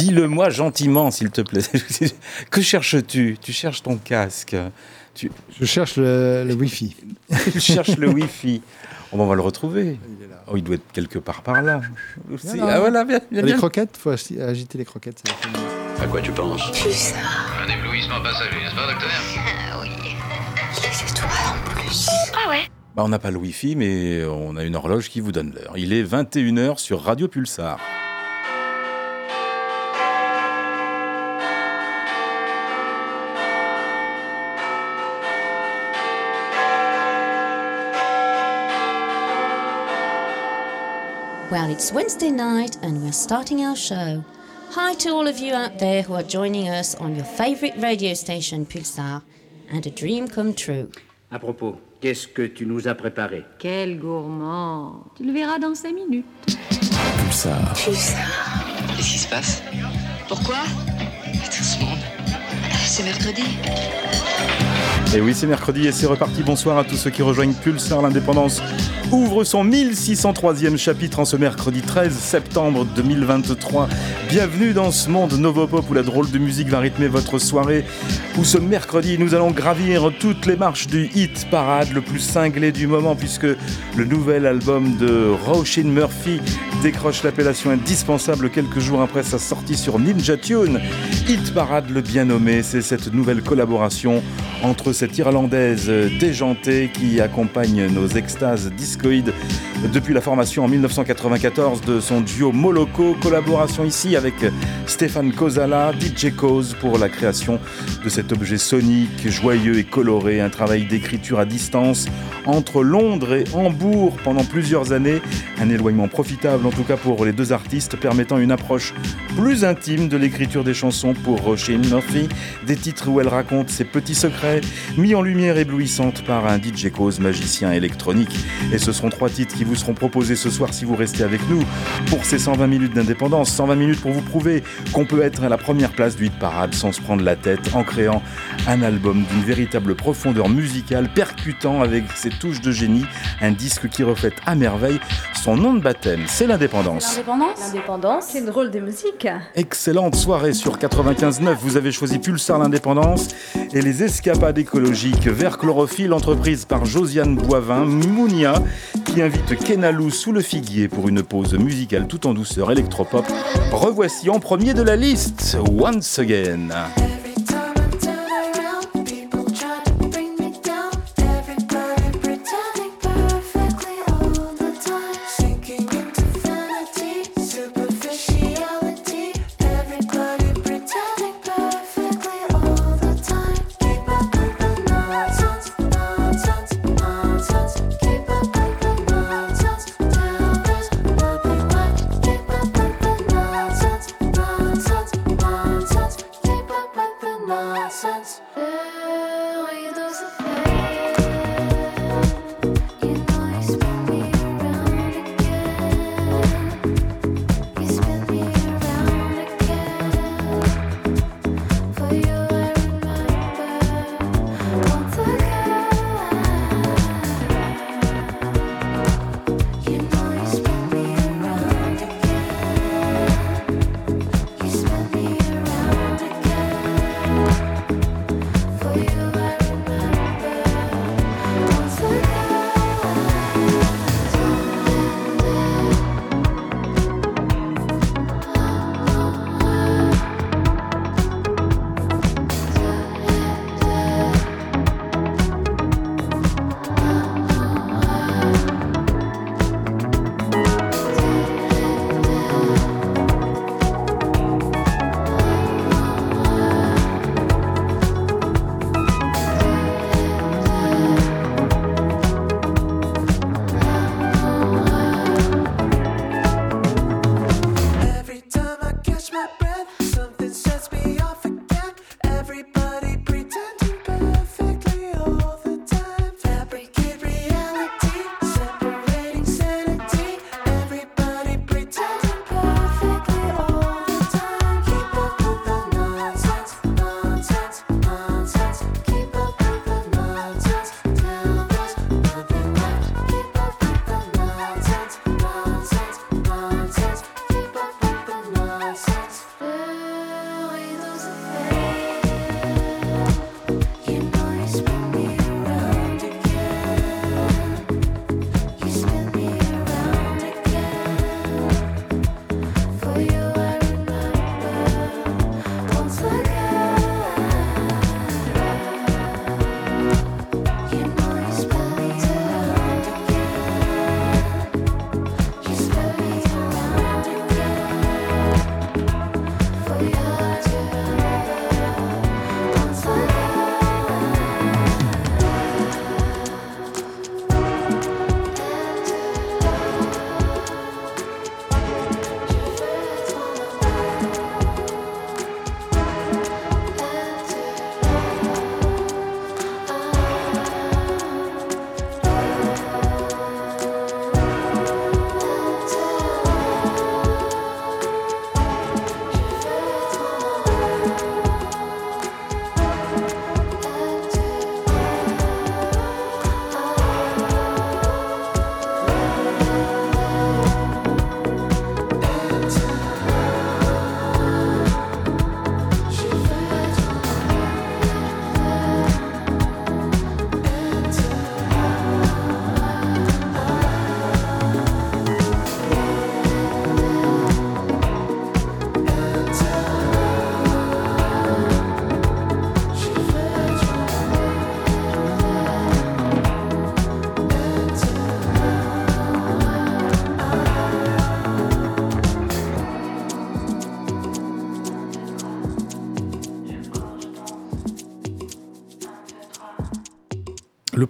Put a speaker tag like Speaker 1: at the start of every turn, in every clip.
Speaker 1: Dis-le-moi gentiment, s'il te plaît. que cherches-tu? Tu cherches ton casque. Tu...
Speaker 2: Je cherche le, le Wi-Fi.
Speaker 1: tu cherches le Wi-Fi. on va le retrouver. Il, est là. Oh, il doit être quelque part par là.
Speaker 2: Ah, voilà, bien, bien, Les croquettes, il faut agiter les croquettes.
Speaker 3: À quoi tu penses?
Speaker 4: Plus
Speaker 3: Un éblouissement passager, n'est-ce pas, docteur?
Speaker 4: Ah oui. Les étoiles en plus.
Speaker 5: Ah ouais
Speaker 1: bah, On n'a pas le Wi-Fi, mais on a une horloge qui vous donne l'heure. Il est 21h sur Radio Pulsar.
Speaker 6: Well, it's Wednesday night and we're starting our show. Hi to all of you out there who are joining us on your favorite radio station Pulsar and a dream come true.
Speaker 7: À propos, qu'est-ce que tu nous as préparé?
Speaker 8: Quel gourmand Tu le verras dans cinq minutes.
Speaker 1: Pulsar.
Speaker 4: Pulsar.
Speaker 9: Qu'est-ce qui se passe?
Speaker 4: Pourquoi?
Speaker 9: Tout ce monde.
Speaker 4: C'est mercredi.
Speaker 1: Et oui, c'est mercredi et c'est reparti. Bonsoir à tous ceux qui rejoignent Pulsar. L'indépendance ouvre son 1603e chapitre en ce mercredi 13 septembre 2023. Bienvenue dans ce monde Novopop où la drôle de musique va rythmer votre soirée. Où ce mercredi, nous allons gravir toutes les marches du hit parade le plus cinglé du moment puisque le nouvel album de Roshin Murphy décroche l'appellation indispensable quelques jours après sa sortie sur Ninja Tune. Hit parade le bien nommé, c'est cette nouvelle collaboration entre cette Irlandaise déjantée qui accompagne nos extases depuis la formation en 1994 de son duo Moloko, collaboration ici avec Stéphane Kozala, DJ Koz pour la création de cet objet sonique, joyeux et coloré, un travail d'écriture à distance entre Londres et Hambourg pendant plusieurs années, un éloignement profitable en tout cas pour les deux artistes permettant une approche plus intime de l'écriture des chansons pour Roisin Murphy, des titres où elle raconte ses petits secrets, mis en lumière éblouissante par un DJ Cause magicien électronique. Et ce seront trois titres qui vous seront proposés ce soir si vous restez avec nous pour ces 120 minutes d'indépendance. 120 minutes pour vous prouver qu'on peut être à la première place du hit parade sans se prendre la tête en créant un album d'une véritable profondeur musicale percutant avec ses touches de génie, un disque qui reflète à merveille son nom de baptême, c'est l'indépendance.
Speaker 8: L'indépendance L'indépendance, c'est une drôle de musique.
Speaker 1: Excellente soirée sur 95.9, vous avez choisi Pulsar l'indépendance et les escapades écologiques vers chlorophylle entreprise par Josiane Boivin, Mounia, qui invite Kenalou sous le figuier pour une pause musicale tout en douceur électropop. Revoici en premier de la liste, Once Again.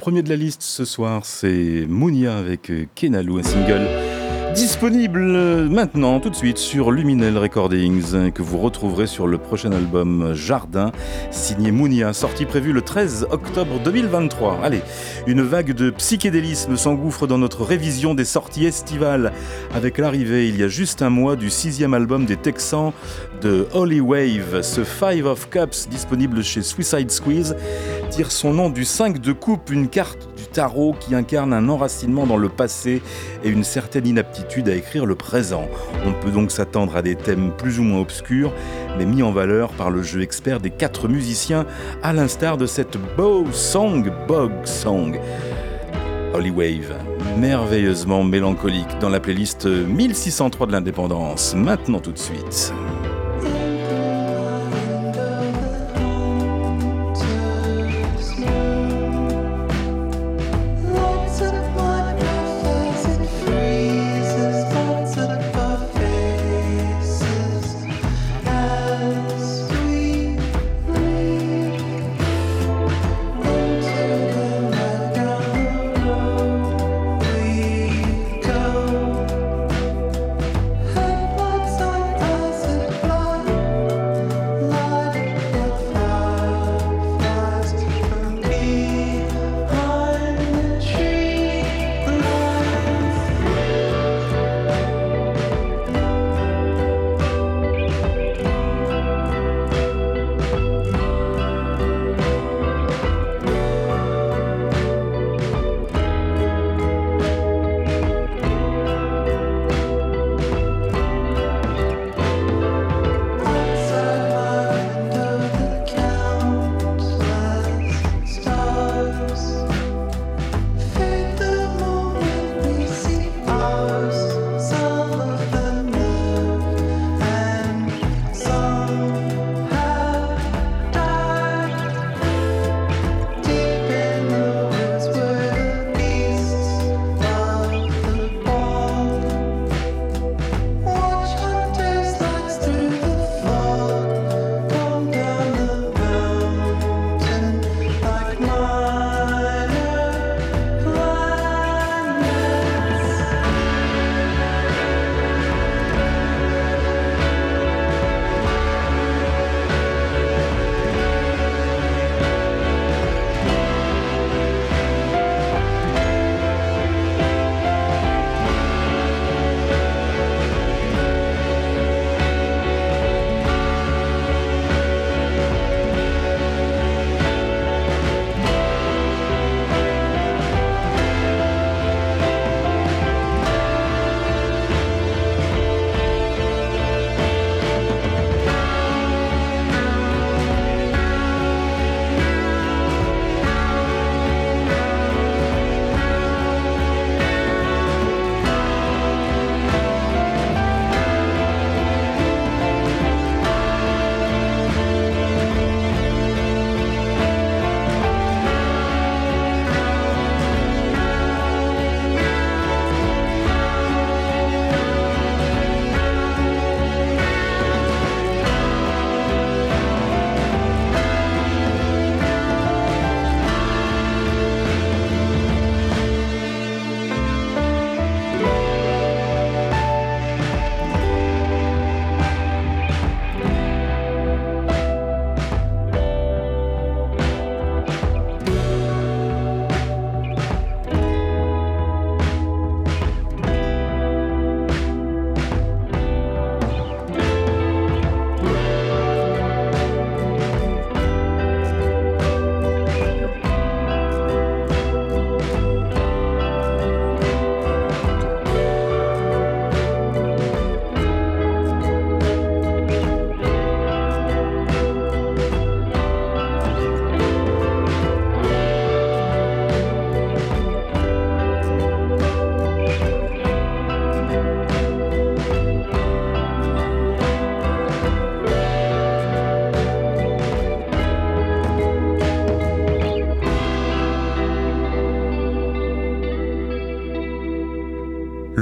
Speaker 10: Premier de la liste ce soir, c'est Mounia avec Kenalu, un single Disponible maintenant, tout de suite, sur Luminel Recordings, que vous retrouverez sur le prochain album Jardin, signé Mounia, sorti prévu le 13 octobre 2023. Allez, une vague de psychédélisme s'engouffre dans notre révision des sorties estivales, avec l'arrivée, il y a juste un mois, du sixième album des Texans de Holy Wave. Ce Five of Cups, disponible chez Suicide Squeeze, tire son nom du 5 de coupe, une carte tarot qui incarne un enracinement dans le passé et une certaine inaptitude à écrire le présent. On peut donc s'attendre à des thèmes plus ou moins obscurs, mais mis en valeur par le jeu expert des quatre musiciens, à l'instar de cette Bow Song Bog Song. Holy Wave, merveilleusement mélancolique dans la playlist 1603 de l'indépendance, maintenant tout de suite.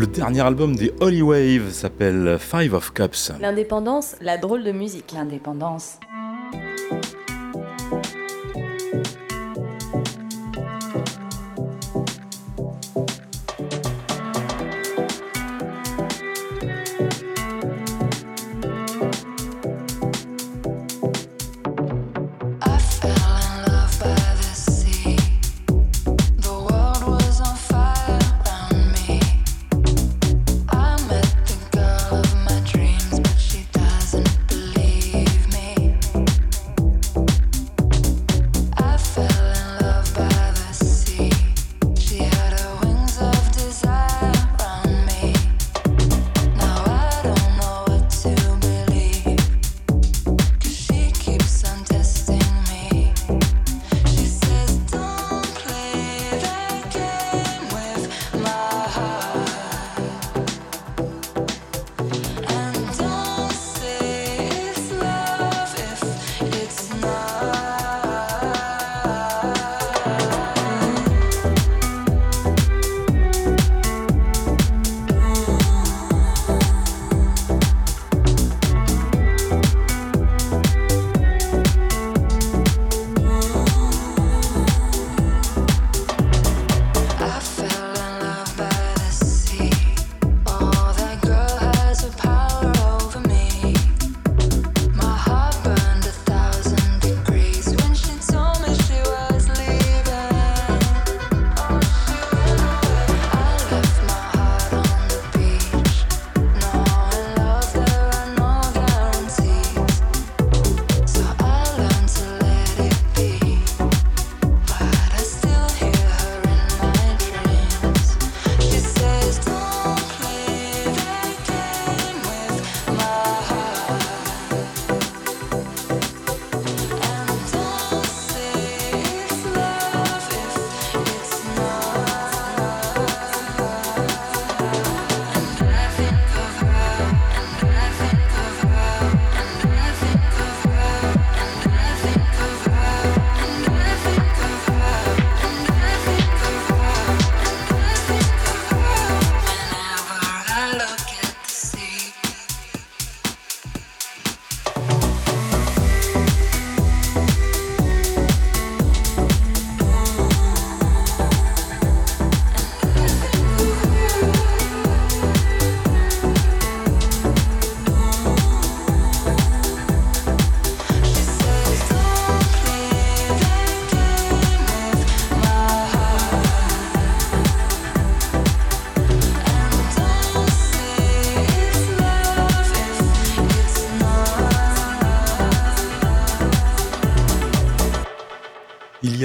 Speaker 10: Dernier album des Holy Wave s'appelle Five of Cups.
Speaker 8: L'indépendance, la drôle de musique.
Speaker 11: L'indépendance.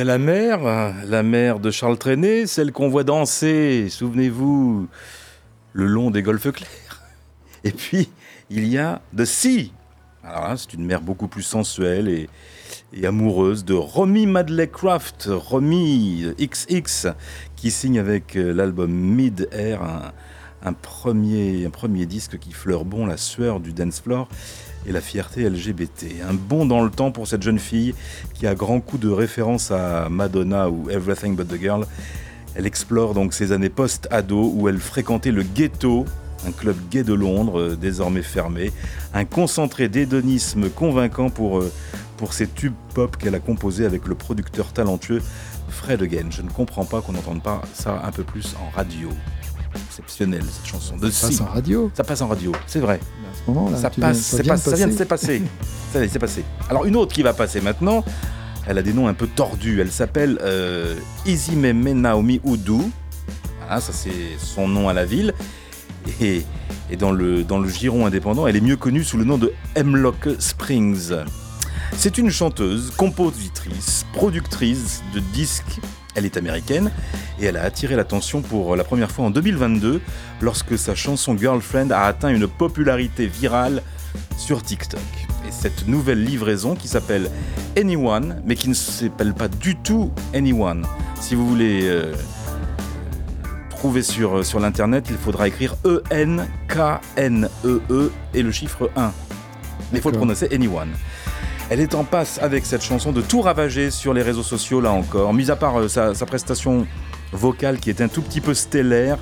Speaker 1: La mer, la mer de Charles Trenet, celle qu'on voit danser, souvenez-vous, le long des golfes clairs. Et puis, il y a The Sea. Alors là, c'est une mer beaucoup plus sensuelle et, amoureuse de Romy Madley Craft, Romy XX, qui signe avec euh, l'album Mid Air un, premier, un premier disque qui fleure bon la sueur du dance floor et la fierté LGBT. Un bond dans le temps pour cette jeune fille qui a grand coup de référence à Madonna ou Everything But the Girl. Elle explore donc ses années post-ado où elle fréquentait le ghetto, un club gay de Londres, euh, désormais fermé. Un concentré d'hédonisme convaincant pour, euh, pour ces tubes pop qu'elle a composés avec le producteur talentueux Fred Again. Je ne comprends pas qu'on n'entende pas ça un peu plus en radio exceptionnelle cette chanson. De
Speaker 2: ça passe en radio.
Speaker 1: Ça passe en radio, c'est vrai.
Speaker 2: À ce moment-là,
Speaker 1: ça passe, vient ça vient de se passer. ça s'est passé. Alors une autre qui va passer maintenant, elle a des noms un peu tordus. Elle s'appelle euh, Izimeme Naomi Udu. ça c'est son nom à la ville. Et, et, dans, le, dans le giron indépendant, elle est mieux connue sous le nom de Hemlock Springs. C'est une chanteuse, compositrice, productrice de disques elle est américaine et elle a attiré l'attention pour la première fois en 2022 lorsque sa chanson Girlfriend a atteint une popularité virale sur TikTok. Et cette nouvelle livraison qui s'appelle Anyone, mais qui ne s'appelle pas du tout Anyone. Si vous voulez euh, trouver sur, sur l'internet, il faudra écrire E-N-K-N-E-E -E et le chiffre 1. Mais il faut le prononcer Anyone. Elle est en passe avec cette chanson de tout ravager sur les réseaux sociaux là encore, mis à part euh, sa, prestation vocale qui est un tout petit peu stellaire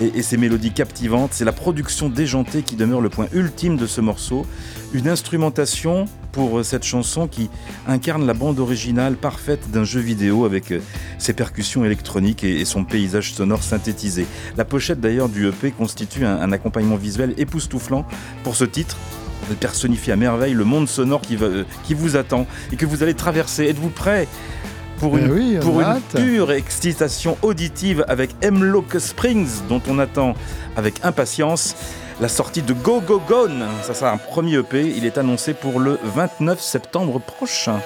Speaker 1: et, ses mélodies captivantes, c'est la production déjantée qui demeure le point ultime de ce morceau, une instrumentation pour euh, cette chanson qui incarne la bande originale parfaite d'un jeu vidéo avec euh, ses percussions électroniques et, son paysage sonore synthétisé. La pochette d'ailleurs du EP constitue un accompagnement visuel époustouflant pour ce titre de personnifier à merveille le monde sonore qui, va, euh, qui vous attend et que vous allez traverser. Êtes-vous prêt pour, une, pure excitation auditive avec Hemlock Springs, dont on attend avec impatience la sortie de Go Go Gone. Ça sera un premier EP, il est annoncé pour le 29 septembre prochain.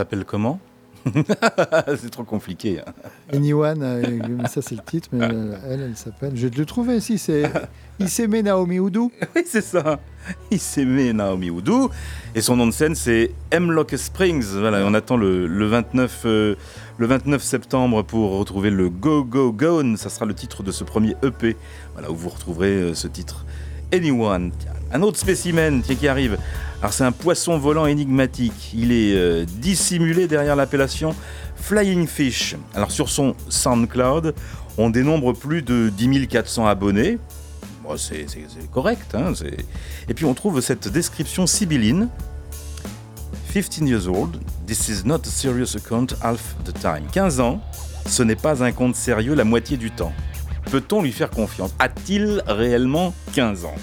Speaker 1: S'appelle comment c'est trop compliqué. Hein.
Speaker 2: Anyone, euh, ça c'est le titre, mais euh, elle, elle s'appelle. Je vais te le trouver ici, c'est Iseme Naomi Udu.
Speaker 1: Oui, c'est ça. Iseme Naomi Udu. Et son nom de scène, c'est Hemlock Springs. Voilà, on attend le, 29, le 29 septembre pour retrouver le Go Go Gone. Ça sera le titre de ce premier EP. Voilà, où vous retrouverez ce titre. Anyone. Un autre spécimen qui arrive. Alors c'est un poisson volant énigmatique. Il est euh, dissimulé derrière l'appellation Flying Fish. Alors sur son SoundCloud, on dénombre plus de 10 400 abonnés. Bon, c'est correct. Hein, Et puis on trouve cette description sibylline. 15 years old, this is not a serious account half the time. 15 ans, ce n'est pas un compte sérieux la moitié du temps. Peut-on lui faire confiance? A-t-il réellement 15 ans?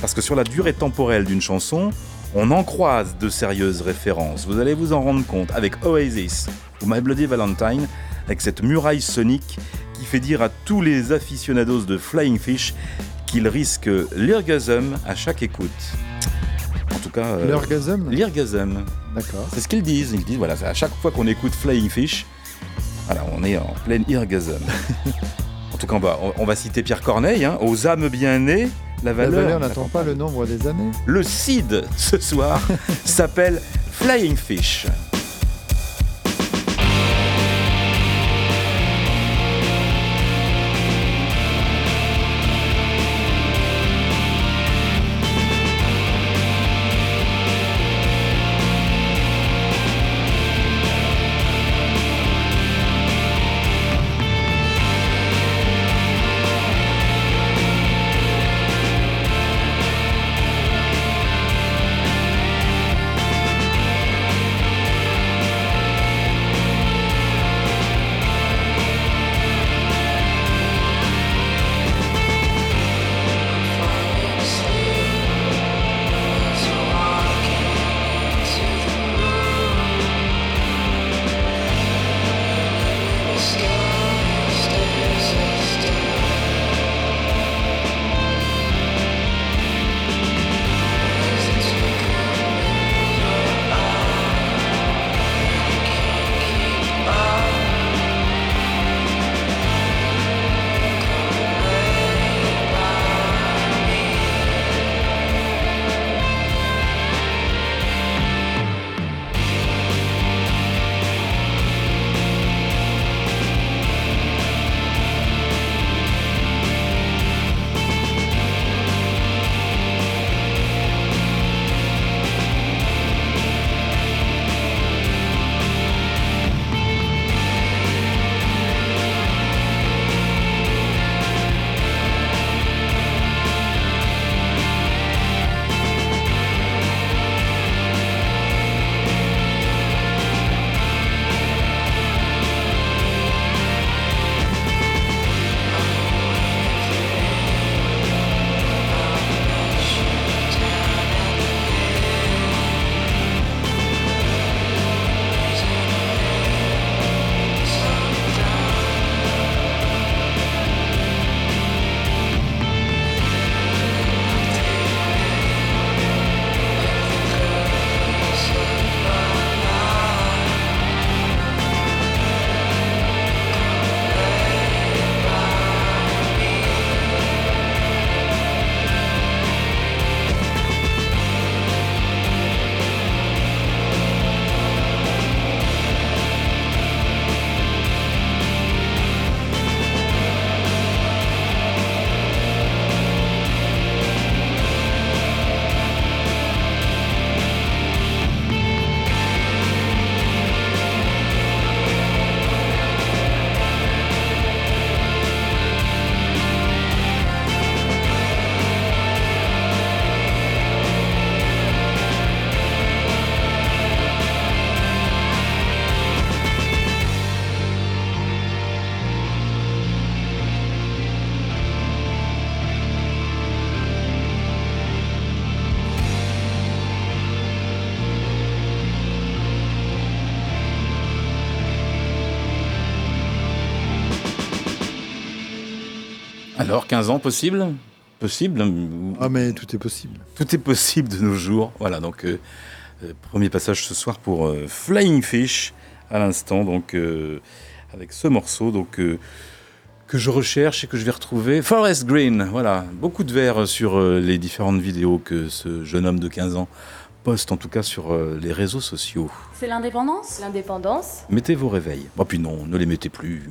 Speaker 1: Parce que sur la durée temporelle d'une chanson, on en croise de sérieuses références. Vous allez vous en rendre compte avec Oasis ou My Bloody Valentine, avec cette muraille sonique qui fait dire à tous les aficionados de Flying Fish qu'ils risquent l'irgasm à chaque écoute. En tout cas, euh,
Speaker 2: l'irgasm.
Speaker 1: D'accord. C'est ce qu'ils disent. Ils disent voilà, à chaque fois qu'on écoute Flying Fish, voilà, on est en pleine irgasm. en tout cas, on va, on va citer Pierre Corneille, hein, aux âmes bien nées. La valeur,
Speaker 2: n'attend pas le nombre des années.
Speaker 1: Le CID ce soir s'appelle Flying Fish. Alors, 15 ans possible? Possible
Speaker 2: Ah, mais tout est possible.
Speaker 1: Tout est possible de nos jours. Voilà, donc euh,
Speaker 12: Euh, premier passage ce soir pour euh, Flying Fish à l'instant, donc euh, avec ce morceau donc euh, que je recherche et que je vais retrouver. Forest Green, voilà, beaucoup de verres sur euh, les différentes vidéos que ce jeune homme de 15 ans poste, en tout cas sur euh, les réseaux sociaux.
Speaker 8: C'est l'indépendance? L'indépendance
Speaker 12: Mettez vos réveils. Oh puis non, ne les mettez plus.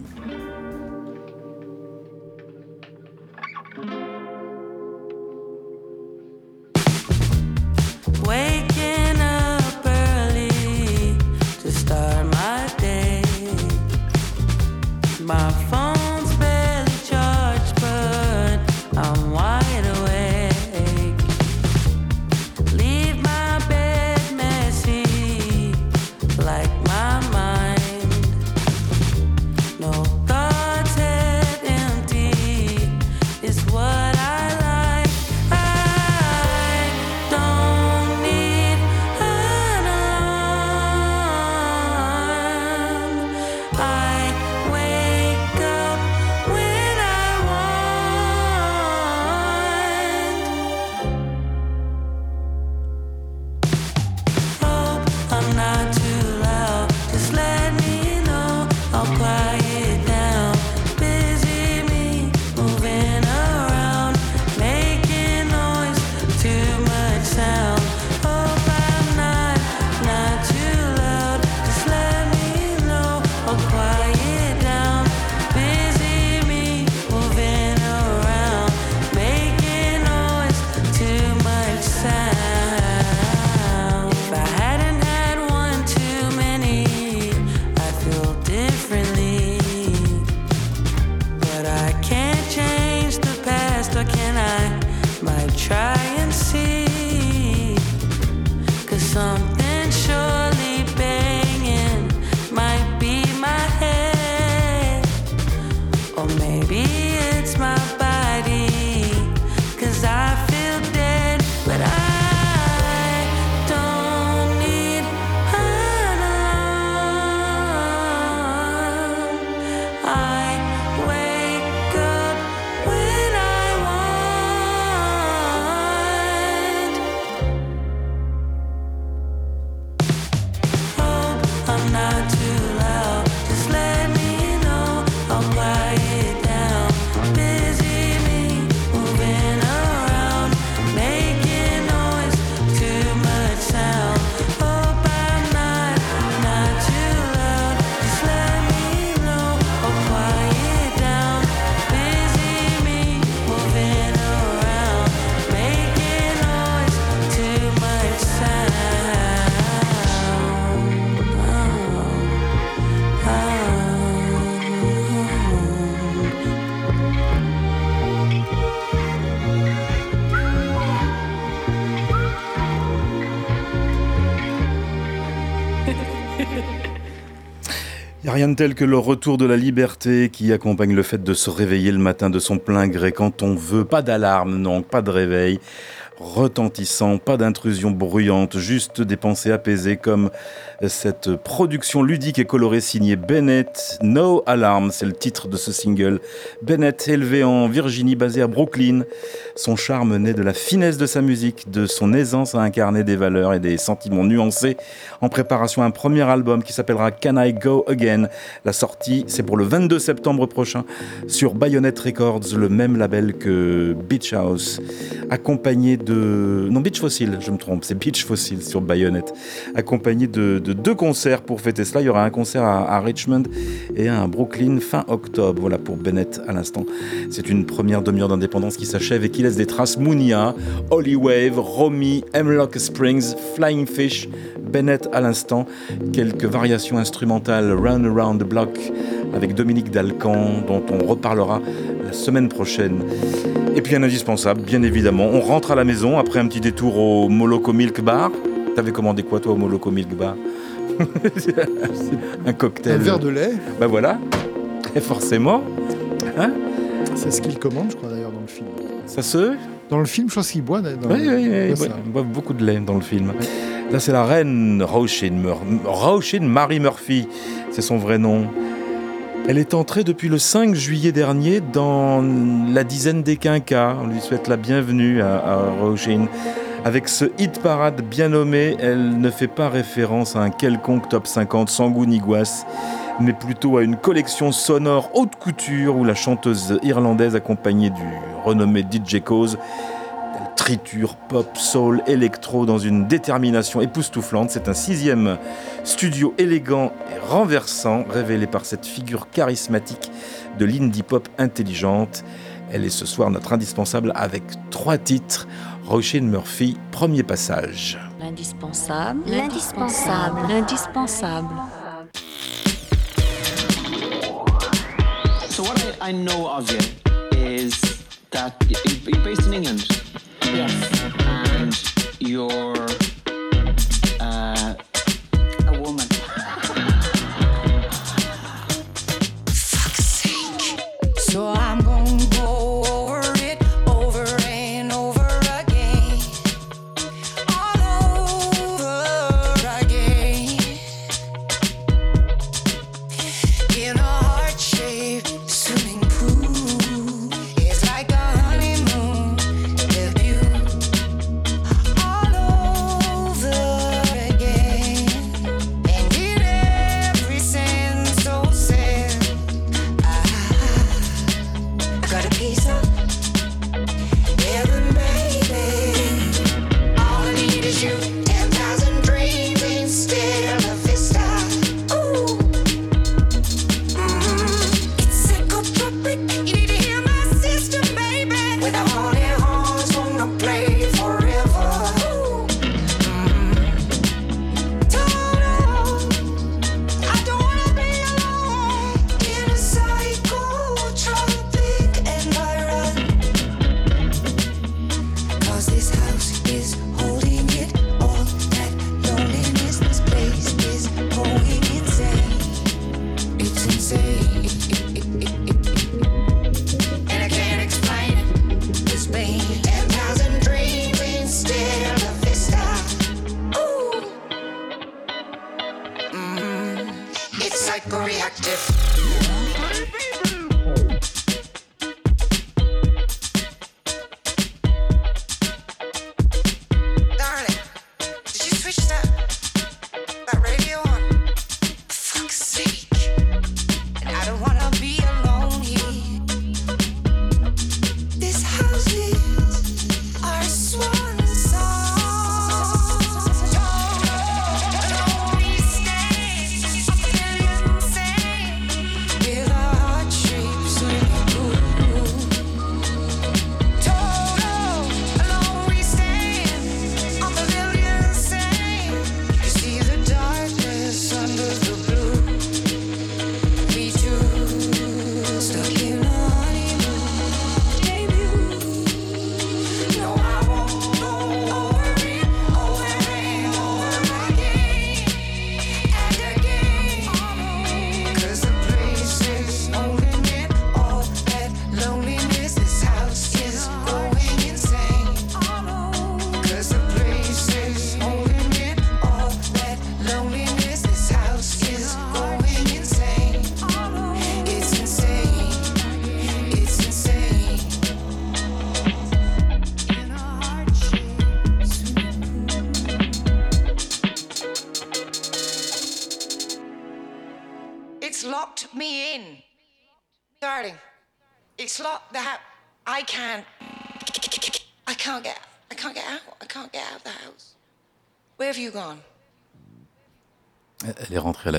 Speaker 12: Rien de tel que le retour de la liberté qui accompagne le fait de se réveiller le matin de son plein gré quand on veut. Pas d'alarme, non, pas de réveil retentissant, pas d'intrusion bruyante, juste des pensées apaisées comme cette production ludique et colorée signée Bennett. No Alarm, c'est le titre de ce single. Bennett, élevé en Virginie, basé à Brooklyn. Son charme naît de la finesse de sa musique, de son aisance à incarner des valeurs et des sentiments nuancés. En préparation, un premier album qui s'appellera Can I Go Again. La sortie, c'est pour le 22 septembre prochain sur Bayonet Records, le même label que Beach House. Accompagné de. Non, Beach Fossil, je me trompe, c'est Beach Fossil sur Bayonet. Accompagné de, de deux concerts pour fêter cela. Il y aura un concert à, à Richmond et un à Brooklyn fin octobre. Voilà pour Bennett à l'instant. C'est une première demi-heure d'indépendance qui s'achève et qui laisse des traces Mounia, Holy Wave, Romy, Hemlock Springs, Flying Fish, Bennett à l'instant. Quelques variations instrumentales Run Around the Block avec Dominique Dalcan, dont on reparlera la semaine prochaine. Et puis un indispensable, bien évidemment. On rentre à la maison après un petit détour au Moloko Milk Bar. T'avais commandé quoi toi au Moloko Milk Bar Un cocktail.
Speaker 2: Un verre de lait.
Speaker 12: Ben voilà, et forcément. Hein
Speaker 2: C'est ce qu'il commande, je crois
Speaker 12: Ça se
Speaker 2: Dans le film, je pense qu'il boit. Dans
Speaker 12: Oui, oui, oui,
Speaker 2: Ouais,
Speaker 12: il
Speaker 2: ça.
Speaker 12: boit- il boit beaucoup de lait dans le film. Là, c'est la reine Roshin, Mur- Roshin Marie Murphy, c'est son vrai nom. Elle est entrée depuis le 5 juillet dernier dans la dizaine des quinquas. On lui souhaite la bienvenue à, à.
Speaker 1: Avec ce hit parade bien nommé, elle ne fait pas référence à un quelconque top 50 sans goût ni gouasse, mais plutôt à une collection sonore haute couture où la chanteuse irlandaise accompagnée du renommé DJ Cause triture pop, soul, électro dans une détermination époustouflante. C'est un sixième studio élégant et renversant, révélé par cette figure charismatique de l'indie pop intelligente. Elle est ce soir notre indispensable avec trois titres. Roisin Murphy, premier passage.
Speaker 13: L'indispensable.
Speaker 14: L'indispensable.
Speaker 13: L'indispensable.
Speaker 5: I, know of you is that you're based in England.
Speaker 13: Yes.
Speaker 5: And you're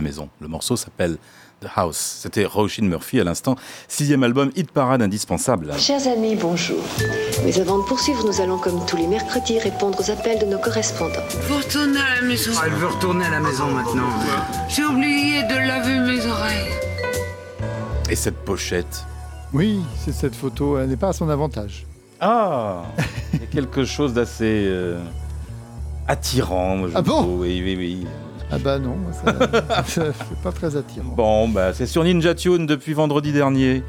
Speaker 1: maison. Le morceau s'appelle The House. C'était Roisin Murphy à l'instant. Sixième album, hit parade indispensable.
Speaker 15: Chers amis, bonjour. Mais avant de poursuivre, nous allons, comme tous les mercredis, répondre aux appels de nos correspondants.
Speaker 16: Faut retourner à la maison.
Speaker 17: Elle veut retourner à la maison maintenant.
Speaker 16: J'ai oublié de laver mes oreilles.
Speaker 1: Et cette pochette.
Speaker 2: Oui, c'est cette photo, elle n'est pas à son avantage.
Speaker 1: Ah Il y a quelque chose d'assez euh, attirant. je
Speaker 2: Ah bon?
Speaker 1: trouve. Oui, oui, oui.
Speaker 2: Ah bah non, c'est pas très attirant.
Speaker 1: Bon, bah, c'est sur Ninja Tune depuis vendredi dernier.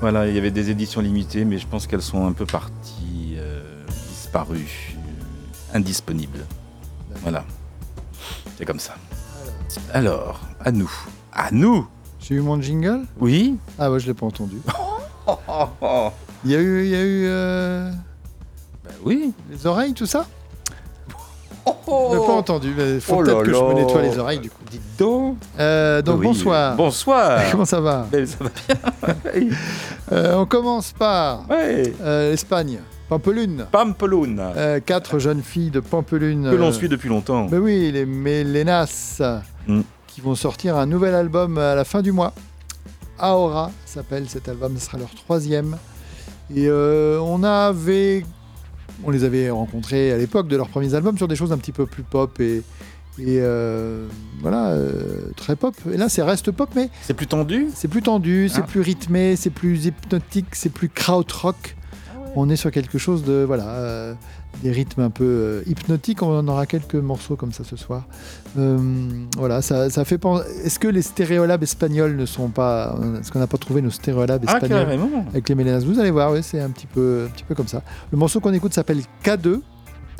Speaker 1: Voilà, il y avait des éditions limitées, mais je pense qu'elles sont un peu parties, euh, disparues, euh, indisponibles. Voilà. C'est comme ça. Alors, à nous. À nous
Speaker 2: J'ai eu mon jingle?
Speaker 1: Oui
Speaker 2: Ah ouais, je l'ai pas entendu. Il y a eu, il y a eu euh,
Speaker 1: oui.
Speaker 2: les oreilles, tout ça? On n'a pas entendu, mais il faut
Speaker 1: Oh
Speaker 2: peut-être que je me nettoie les oreilles du coup.
Speaker 1: Dites donc.
Speaker 2: Euh, donc
Speaker 1: Oui.
Speaker 2: bonsoir.
Speaker 1: Bonsoir.
Speaker 2: Comment ça va
Speaker 1: ça va bien.
Speaker 2: Euh, On commence par
Speaker 1: Ouais.
Speaker 2: euh, l'Espagne, Pampelune.
Speaker 1: Pampelune.
Speaker 2: Euh, quatre jeunes filles de Pampelune.
Speaker 1: Que l'on suit depuis longtemps.
Speaker 2: Ben oui, les Melenas,
Speaker 1: Mm.
Speaker 2: qui vont sortir un nouvel album à la fin du mois. Aora s'appelle cet album, ce sera leur troisième. Et euh, on avait, on les avait rencontrés à l'époque de leurs premiers albums sur des choses un petit peu plus pop et, et euh, voilà, euh, très pop. Et là, c'est reste pop, mais
Speaker 1: C'est plus tendu?
Speaker 2: C'est plus tendu, c'est
Speaker 1: Ah.
Speaker 2: plus rythmé, c'est plus hypnotique, c'est plus krautrock. On est sur quelque chose de voilà, euh, des rythmes un peu euh, hypnotiques. On en aura quelques morceaux comme ça ce soir. Euh, voilà, ça, ça fait penser. Est-ce que les stéréolabes espagnols ne sont pas Est-ce qu'on n'a pas trouvé nos stéréolabes
Speaker 1: Ah,
Speaker 2: espagnols
Speaker 1: carrément.
Speaker 2: avec les mélanas Vous allez voir, ouais, c'est un petit peu, un petit peu comme ça. Le morceau qu'on écoute s'appelle K2.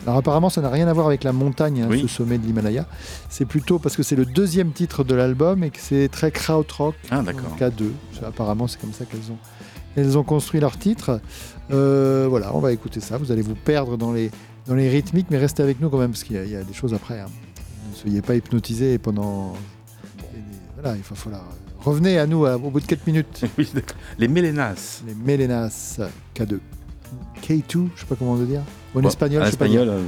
Speaker 2: Alors apparemment, ça n'a rien à voir avec la montagne, hein,
Speaker 1: Oui.
Speaker 2: ce sommet de l'Himalaya. C'est plutôt parce que c'est le deuxième titre de l'album et que c'est très krautrock.
Speaker 1: Ah, d'accord.
Speaker 2: K2. Ça, Apparemment, c'est comme ça qu'elles ont, elles ont construit leur titre. Euh, voilà, on va écouter ça. Vous allez vous perdre dans les, dans les rythmiques, mais restez avec nous quand même, parce qu'il y, a- il y a des choses après. hein. Ne soyez pas hypnotisés pendant. Voilà, il va falloir. Revenez à nous au bout de 4 minutes.
Speaker 1: Oui. Les Mélénas.
Speaker 2: Les Melenas K2. K2, je sais pas comment on veut dire. En
Speaker 1: Bon,
Speaker 2: espagnol,
Speaker 1: en
Speaker 2: je sais pas
Speaker 1: espagnol. euh,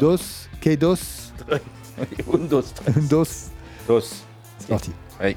Speaker 2: Dos, K2,
Speaker 1: Un, dos,
Speaker 2: dos.
Speaker 1: Dos.
Speaker 2: C'est parti.
Speaker 1: Oui.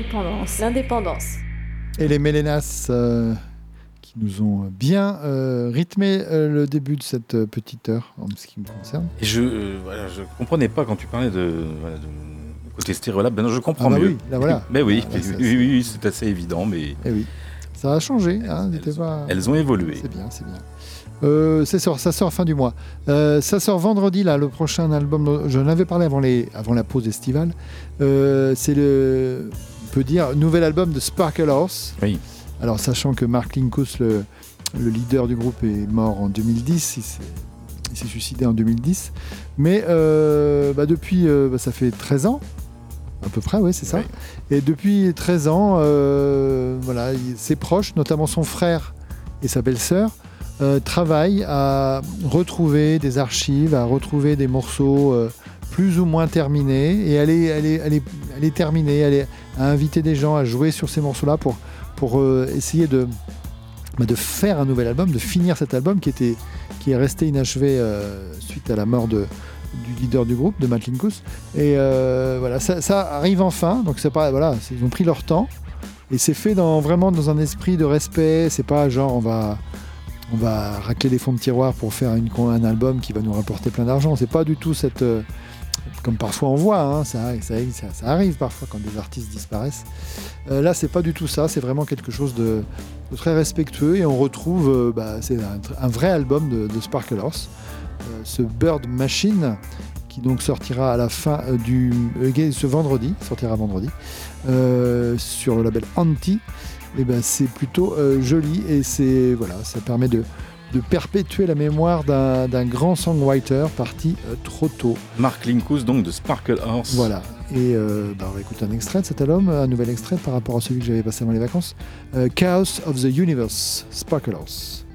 Speaker 8: L'indépendance. L'indépendance.
Speaker 2: Et les Mélénas euh, qui nous ont bien euh, rythmé euh, le début de cette petite heure en ce qui me concerne.
Speaker 1: Et je, euh, voilà, je comprenais pas quand tu parlais de, voilà, de côté Stereolab. Maintenant, je comprends
Speaker 2: Ah bah
Speaker 1: mieux.
Speaker 2: oui, là, voilà.
Speaker 1: Mais oui,
Speaker 2: Ah,
Speaker 1: oui, oui, oui, c'est assez évident, mais
Speaker 2: Eh oui, ça a changé. Hein, pas...
Speaker 1: elles ont évolué.
Speaker 2: C'est bien, c'est bien. Euh, ça, sort, ça sort fin du mois. Euh, ça sort vendredi, là, le prochain album. J'en avais parlé avant, les, avant la pause estivale. Euh, c'est le, peut dire, nouvel album de Sparkle Horse.
Speaker 1: Oui.
Speaker 2: Alors, sachant que Mark Linkous, le, le leader du groupe, est mort en 2010. Il s'est- il s'est suicidé en 2010. Mais euh, bah, depuis, euh, bah, ça fait 13 ans. À peu près, oui, c'est ça. Et depuis 13 ans, euh, voilà, ses proches, notamment son frère et sa belle-sœur, travaillent à retrouver des archives, à retrouver des morceaux plus ou moins terminés et les terminer, à, les- à inviter des gens à jouer sur ces morceaux-là pour, pour euh, essayer de, bah, de faire un nouvel album, de finir cet album qui, était, qui est resté inachevé euh, suite à la mort de, du leader du groupe, de Matt Linkous. Et euh, voilà, ça, arrive enfin, donc c'est pas, voilà, ils ont pris leur temps. Et c'est fait dans, vraiment dans un esprit de respect. C'est pas genre on va, on va racler les fonds de tiroir pour faire une, un album qui va nous rapporter plein d'argent. C'est pas du tout cette. Comme parfois on voit, hein, ça, arrive parfois quand des artistes disparaissent. Euh, là, c'est pas du tout ça. C'est vraiment quelque chose de, très respectueux et on retrouve. euh, bah, c'est un, vrai album de, de Sparkle Horse. Euh, ce Bird Machine qui donc sortira à la fin euh, du ce vendredi, sortira vendredi sur le label Anti. Et ben c'est plutôt joli et c'est voilà, ça permet de, de perpétuer la mémoire d'un grand songwriter parti euh, trop tôt.
Speaker 1: Mark Linkous, donc de Sparkle Horse.
Speaker 2: Voilà. Et euh, bah, on va écouter un extrait de cet album, un nouvel extrait par rapport à celui que j'avais passé avant les vacances. Euh, Chaos of the Universe, Sparkle Horse.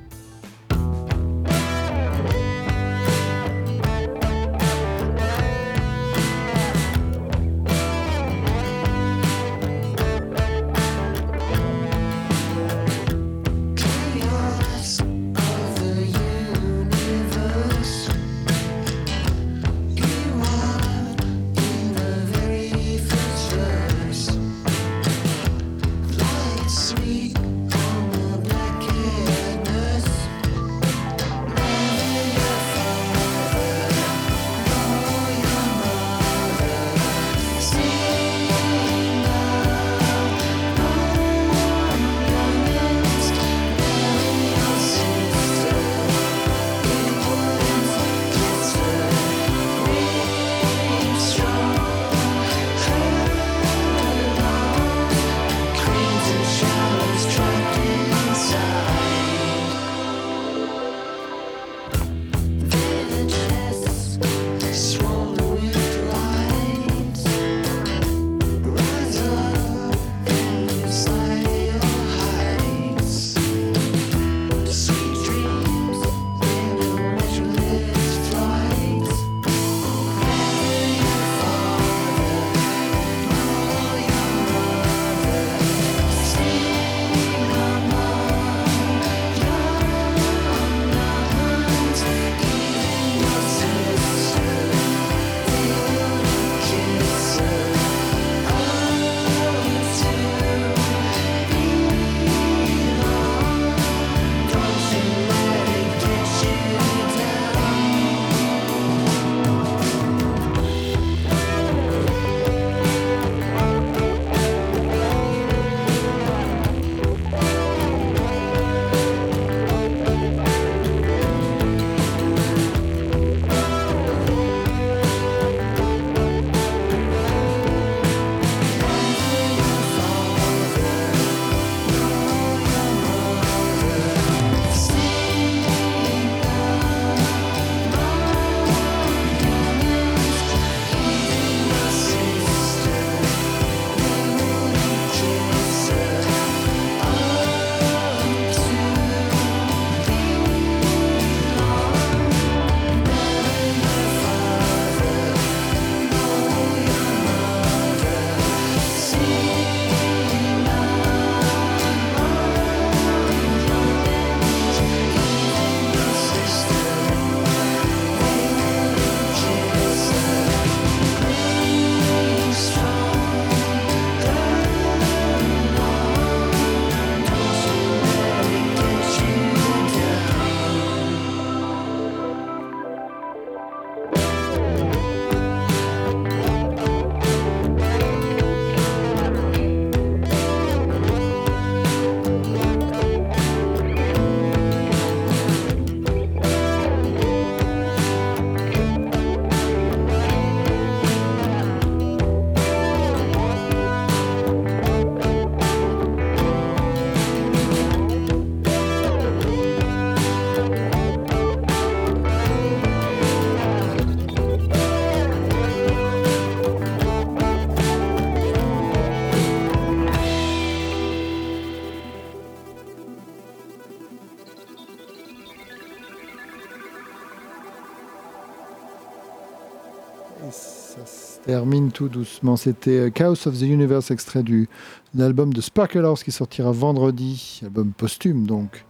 Speaker 2: Termine tout doucement. C'était euh, Chaos of the Universe, extrait du de l'album de Sparkle House qui sortira vendredi, album posthume donc,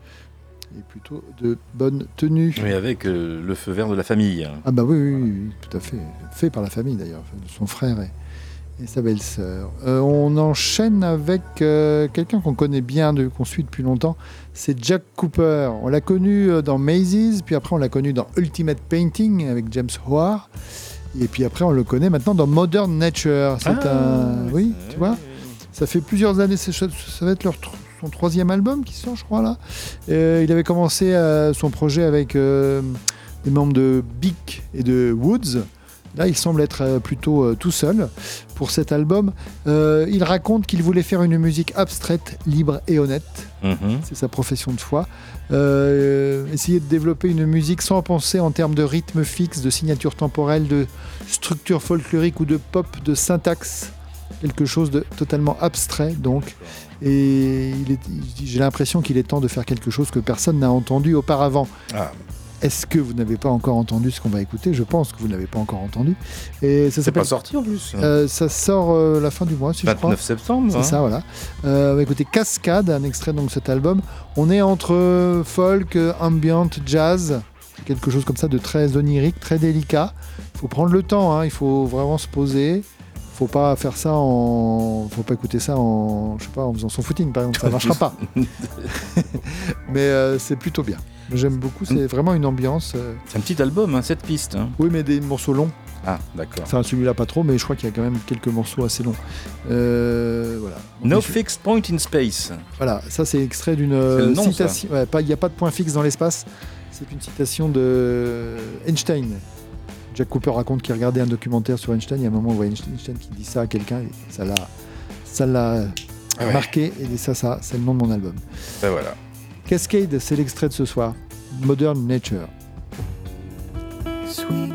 Speaker 2: et plutôt de bonne tenue.
Speaker 1: Oui, avec euh, le feu vert de la famille.
Speaker 2: Ah bah oui, oui, tout à fait. Fait par la famille d'ailleurs, de son frère et, et sa belle-sœur. Euh, on enchaîne avec euh, quelqu'un qu'on connaît bien, qu'on suit depuis longtemps. C'est Jack Cooper. On l'a connu dans Mazes, puis après on l'a connu dans Ultimate Painting avec James Hoare. Et puis après on le connaît maintenant dans Modern Nature. C'est
Speaker 1: Ah,
Speaker 2: un... Oui, tu vois ça fait plusieurs années, ça va être leur son troisième album qui sort, je crois, là. Euh, il avait commencé euh, son projet avec euh, des membres de Bic et de Woods. Là, il semble être euh, plutôt euh, tout seul pour cet album. Euh, il raconte qu'il voulait faire une musique abstraite, libre et honnête.
Speaker 1: Mhm.
Speaker 2: C'est sa profession de foi. Euh, essayer de développer une musique sans penser en termes de rythme fixe, de signature temporelle, de structure folklorique ou de pop, de syntaxe. Quelque chose de totalement abstrait, donc. Et j'ai l'impression qu'il est temps de faire quelque chose que personne n'a entendu auparavant.
Speaker 1: Ah.
Speaker 2: Est-ce que vous n'avez pas encore entendu ce qu'on va écouter? Je pense que vous n'avez pas encore entendu. Et ça
Speaker 1: C'est pas sorti en plus.
Speaker 2: Euh, ça sort euh, la fin du mois, si je crois.
Speaker 1: 29 septembre.
Speaker 2: C'est
Speaker 1: hein.
Speaker 2: ça, voilà. Euh, on va écouter Cascade, un extrait donc de cet album. On est entre folk, ambient, jazz, quelque chose comme ça de très onirique, très délicat. Il faut prendre le temps, hein, il faut vraiment se poser. Faut pas faire ça en, faut pas écouter ça en, je sais pas, en faisant son footing par exemple, ça marchera pas. Mais euh, c'est plutôt bien. J'aime beaucoup, c'est vraiment une ambiance. euh,
Speaker 1: C'est un petit album, hein, 7 pistes. hein.
Speaker 2: Oui, mais des morceaux longs.
Speaker 1: Ah, d'accord.
Speaker 2: Enfin, celui-là pas trop, mais je crois qu'il y a quand même quelques morceaux assez longs. Euh, voilà.
Speaker 1: No Fixed Point in Space.
Speaker 2: Voilà, ça c'est extrait d'une citation. ouais, Il n'y a pas de point fixe dans l'espace. C'est une citation de Einstein. Jack Cooper raconte qu'il regardait un documentaire sur Einstein. Il y a un moment où on voit Einstein qui dit ça à quelqu'un et ça l'a, ça l'a
Speaker 1: Ah ouais.
Speaker 2: marqué. Et ça, ça, c'est le nom de mon album.
Speaker 1: Ben voilà.
Speaker 2: Cascade, c'est l'extrait de ce soir. Modern Nature.
Speaker 12: Sweetness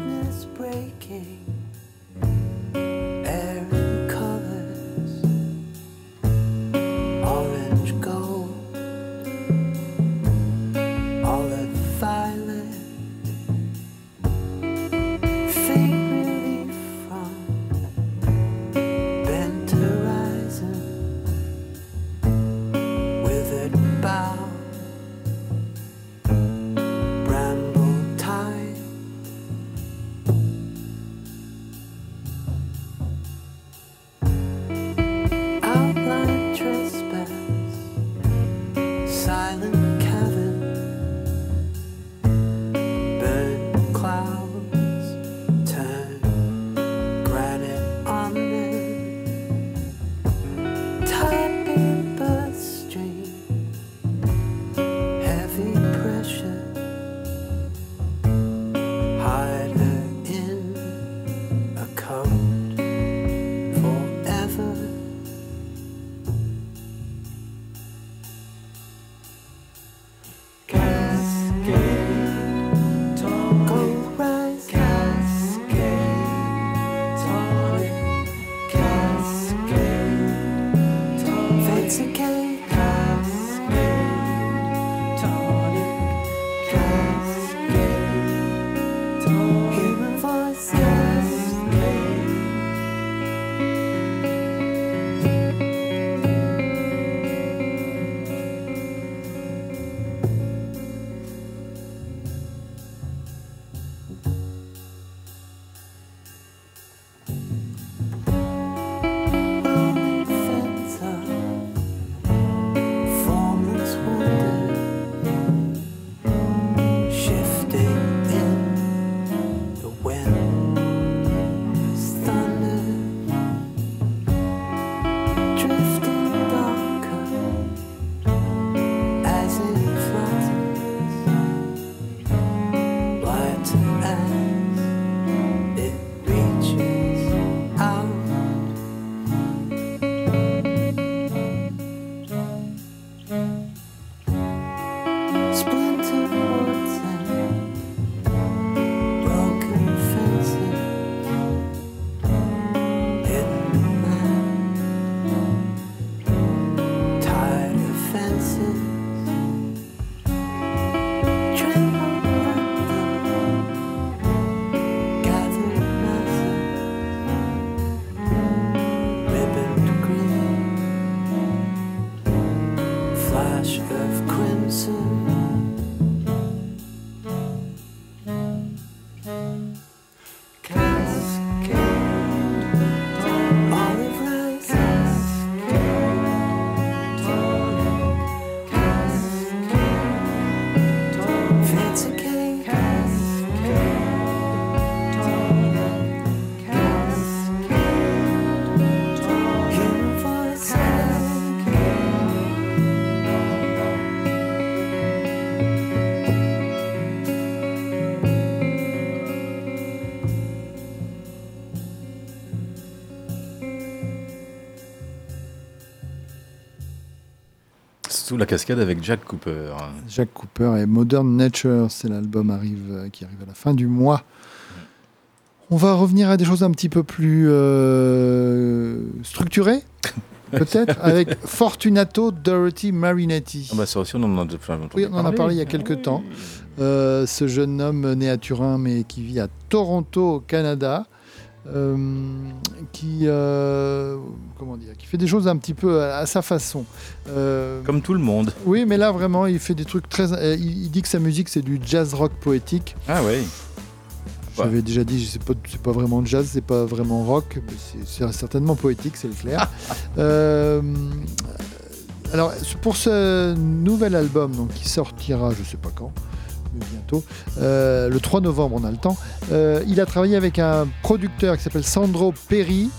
Speaker 1: la cascade avec Jack Cooper.
Speaker 2: Jack Cooper et Modern Nature, c'est l'album arrive, euh, qui arrive à la fin du mois. On va revenir à des choses un petit peu plus euh, structurées, peut-être, avec Fortunato Dorothy Marinetti.
Speaker 1: Ah bah ça aussi, on en a, enfin, entendu
Speaker 2: Oui, on en a parlé il y a quelques temps. Euh, ce jeune homme né à Turin mais qui vit à Toronto, au Canada, euh, qui, euh, comment dire, qui fait des choses un petit peu à, à sa façon. Euh,
Speaker 1: Comme tout le monde.
Speaker 2: oui, mais là vraiment, il fait des trucs très. euh, il, il dit que sa musique c'est du jazz rock poétique.
Speaker 1: Ah oui.
Speaker 2: J'avais déjà dit, c'est pas, c'est pas vraiment jazz, c'est pas vraiment rock, mais c'est- certainement poétique, c'est le clair. Euh, alors, pour ce nouvel album, donc, qui sortira, je sais pas quand, bientôt, euh, le 3 novembre, on a le temps, euh, il a travaillé avec un producteur qui s'appelle Sandro Perry,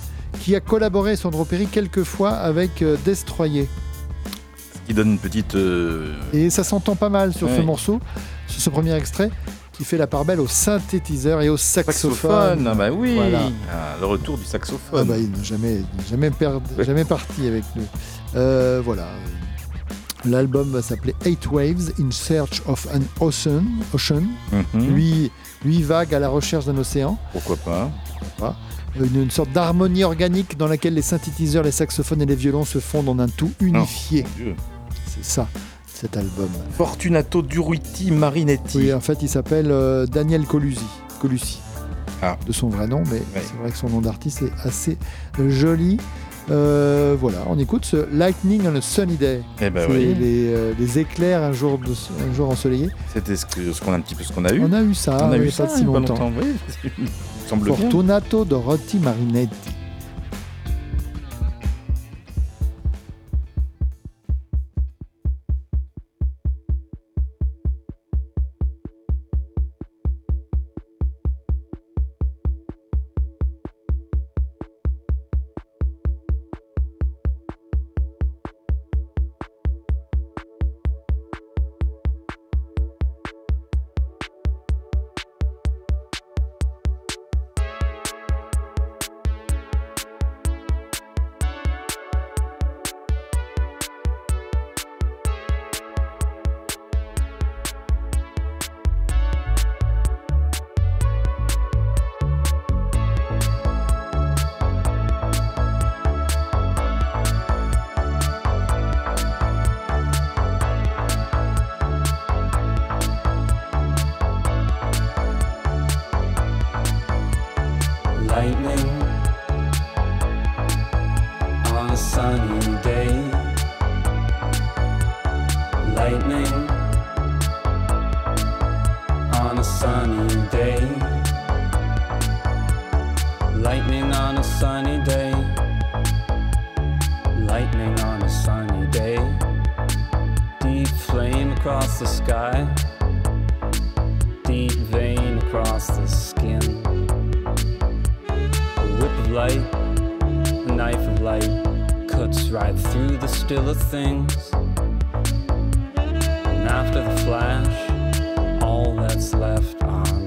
Speaker 2: qui a collaboré, Sandro Perry, quelques fois avec euh, Destroyer.
Speaker 1: Ce qui donne une petite.
Speaker 2: Et ça s'entend pas mal sur ce morceau, sur ce premier extrait, qui fait la part belle au synthétiseur et au saxophone.
Speaker 1: saxophone. Ah bah oui.
Speaker 2: Voilà.
Speaker 1: Ah, le retour du
Speaker 2: Ah
Speaker 1: saxophone.
Speaker 2: bah, il n'est jamais, jamais, jamais parti avec nous. Voilà. L'album va s'appeler Eight Waves in Search of an Ocean. ocean.
Speaker 1: Mhm.
Speaker 2: Lui, lui vague à la recherche d'un océan.
Speaker 1: Pourquoi pas
Speaker 2: Voilà. Une, une sorte d'harmonie organique dans laquelle les synthétiseurs, les saxophones et les violons se fondent en un tout unifié.
Speaker 1: Mon Dieu.
Speaker 2: C'est ça, cet album.
Speaker 1: Fortunato Duruiti Marinetti.
Speaker 2: Oui, en fait, il s'appelle euh, Daniel Colusi. Colusi.
Speaker 1: Ah.
Speaker 2: De son vrai nom, mais c'est vrai que son nom d'artiste est assez joli. Euh, voilà, on écoute ce Lightning on a Sunny Day.
Speaker 1: Eh ben oui.
Speaker 2: les, euh, les éclairs un jour, de, un jour ensoleillé.
Speaker 1: C'était ce qu'on a un petit peu ce qu'on a eu.
Speaker 2: On a eu ça,
Speaker 1: On a eu ça
Speaker 2: si
Speaker 1: pas
Speaker 2: longtemps.
Speaker 1: Oui.
Speaker 2: Fortunato Dorothy Marinetti.
Speaker 18: Across the skin. A whip of light, a knife of light, cuts right through the stiller things. And after the flash, all that's left are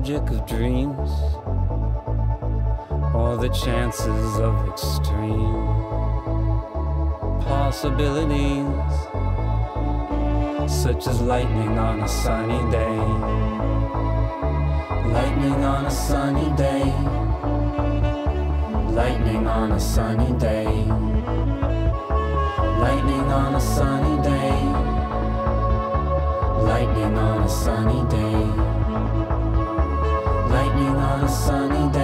Speaker 18: logic of dreams, or the chances of extreme possibilities, such as lightning on a sunny day. Lightning on a sunny day. Lightning on a sunny day. Lightning on a sunny day. Lightning on a sunny day. Lightning on a sunny day.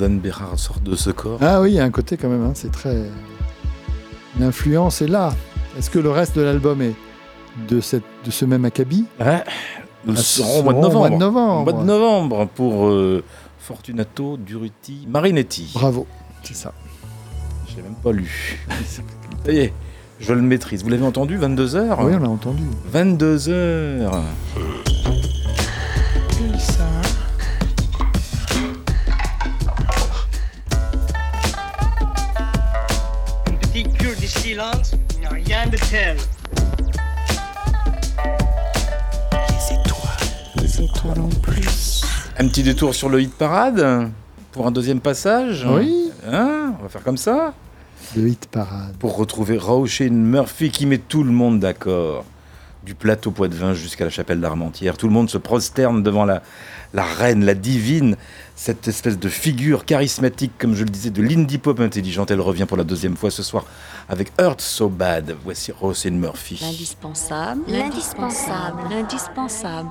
Speaker 1: Dan Bérard sort de ce corps.
Speaker 2: Ah oui, il y a un côté quand même, hein, c'est très. L'influence est là. Est-ce que le reste de l'album est de, cette, de ce même acabit
Speaker 1: Ouais. Nous
Speaker 2: Ah,
Speaker 1: serons au mois de novembre.
Speaker 2: mois de novembre.
Speaker 1: Au mois de novembre pour euh, Fortunato, Duruti, Marinetti.
Speaker 2: Bravo, c'est ça.
Speaker 1: Je l'ai même pas lu. Ça y est, je le maîtrise. Vous l'avez entendu 22h
Speaker 2: Oui, on l'a entendu.
Speaker 1: 22h. Petit détour sur le hit parade pour un deuxième passage.
Speaker 2: Oui.
Speaker 1: Hein on va faire comme ça.
Speaker 2: Le hit parade.
Speaker 1: Pour retrouver Rauschen Murphy qui met tout le monde d'accord. Du plateau Poitevin jusqu'à la chapelle d'Armentières. Tout le monde se prosterne devant la, la reine, la divine, cette espèce de figure charismatique, comme je le disais, de l'indie pop intelligente. Elle revient pour la deuxième fois ce soir avec Hurt So Bad. Voici Rauschen Murphy.
Speaker 14: L'indispensable.
Speaker 4: L'indispensable.
Speaker 14: L'indispensable.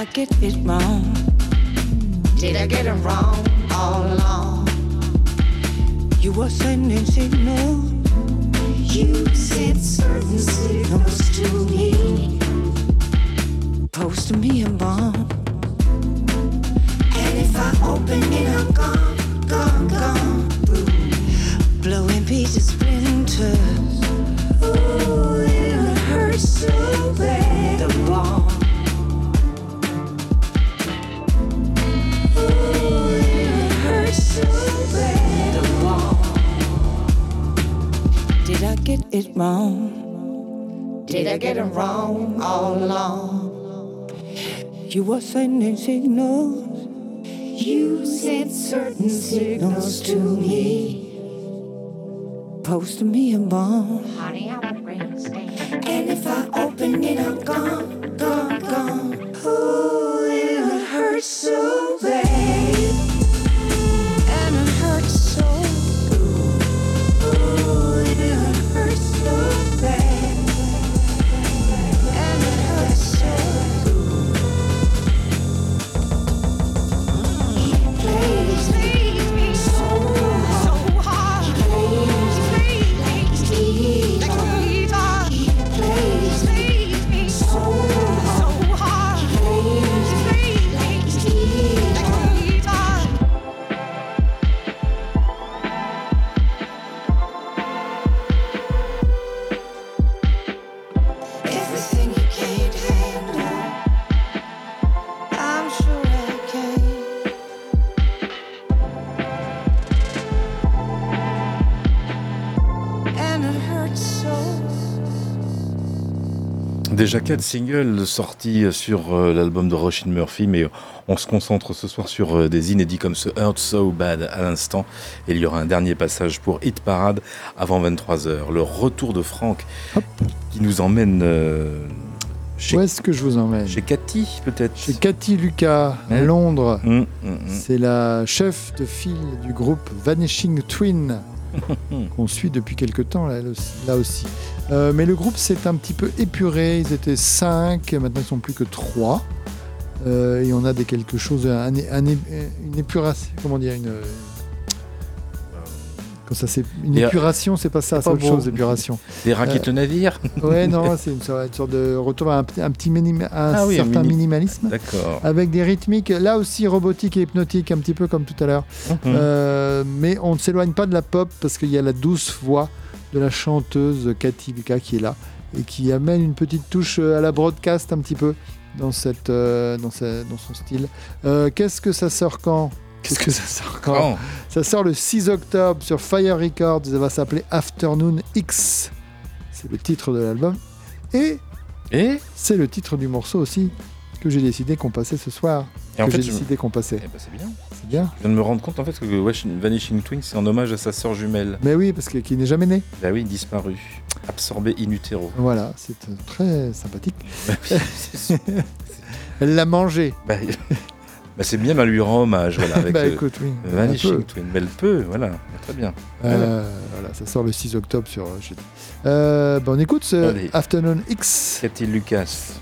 Speaker 19: I
Speaker 5: get it wrong? Did I get it wrong all along? You were sending signals. You sent certain signals to me. Post me a bomb. And if I open it, I'm gone, gone, gone. Blowing pieces, splinters. Ooh, it hurts so bad. The bomb. Get it wrong? Did I get it wrong all along? You were sending signals. You sent certain signals to me. Post me a bomb. Honey, I'm a And if I open it, I'm gone, gone, gone. Ooh,
Speaker 1: Déjà quatre singles sortis sur euh, l'album de Roisin Murphy, mais on se concentre ce soir sur euh, des inédits comme ce Hurt So Bad à l'instant. Et il y aura un dernier passage pour Hit Parade avant 23h. Le retour de Franck qui nous emmène euh, chez,
Speaker 2: Où est-ce que je vous emmène?
Speaker 1: Chez Cathy, peut-être
Speaker 2: Chez Cathy Lucas, à
Speaker 1: Hein?
Speaker 2: Londres.
Speaker 1: Hum, hum, hum.
Speaker 2: C'est la chef de file du groupe Vanishing Twin qu'on suit depuis quelque temps là aussi. Euh, mais le groupe s'est un petit peu épuré. Ils étaient 5, maintenant ils sont plus que 3. et on a des quelque chose, un- un- une épuration, comment dire, une. euh, Quand ça, c'est une
Speaker 1: euh,
Speaker 2: épuration, c'est pas ça,
Speaker 1: c'est
Speaker 2: autre chose, épuration.
Speaker 1: Des raquettes
Speaker 2: Euh,
Speaker 1: le navire
Speaker 2: Ouais, non, c'est une, sorte- une sorte de retour à un, petit- un petit minim- un
Speaker 1: Ah oui,
Speaker 2: certain
Speaker 1: mini-
Speaker 2: minimalisme.
Speaker 1: D'accord.
Speaker 2: Avec des rythmiques, là aussi robotiques et hypnotiques, un petit peu comme tout à l'heure.
Speaker 1: Mhm.
Speaker 2: Euh, mais on ne s'éloigne pas de la pop parce qu'il y a la douce voix de la chanteuse Cathy Lucas qui est là et qui amène une petite touche euh, à la broadcast un petit peu dans, cette, euh, dans, son style. Euh, Qu'est-ce que ça sort quand? Qu'est-ce que ça sort quand?
Speaker 1: Quand?
Speaker 2: Ça sort le 6 octobre sur Fire Records. Ça va s'appeler Afternoon X. C'est le titre de l'album. Et,
Speaker 1: Et?
Speaker 2: c'est le titre du morceau aussi que j'ai décidé qu'on passait ce soir.
Speaker 20: Et en
Speaker 2: que
Speaker 20: fait,
Speaker 2: j'ai
Speaker 20: je-
Speaker 2: décidé qu'on passait.
Speaker 20: Eh ben, c'est bien.
Speaker 2: C'est bien.
Speaker 20: Je viens de me rendre compte en fait que Wash- Vanishing Twin, c'est en hommage à sa sœur jumelle.
Speaker 2: Mais oui, parce que qui n'est jamais né.
Speaker 20: Bah oui, disparue. Absorbée in utero.
Speaker 2: Voilà, c'est euh, très sympathique.
Speaker 20: Bah.
Speaker 2: Elle l'a mangé.
Speaker 20: Bah, bah, c'est bien à lui rendre hommage, voilà. Avec
Speaker 2: Bah,
Speaker 20: euh,
Speaker 2: écoute, oui, elle
Speaker 20: Vanishing. Twin. Mais elle peut, voilà. Très bien.
Speaker 2: Euh, voilà, ça sort le 6 octobre sur euh. Euh, bah, on écoute ce
Speaker 20: Allez.
Speaker 2: Afternoon X.
Speaker 20: Cathy Lucas?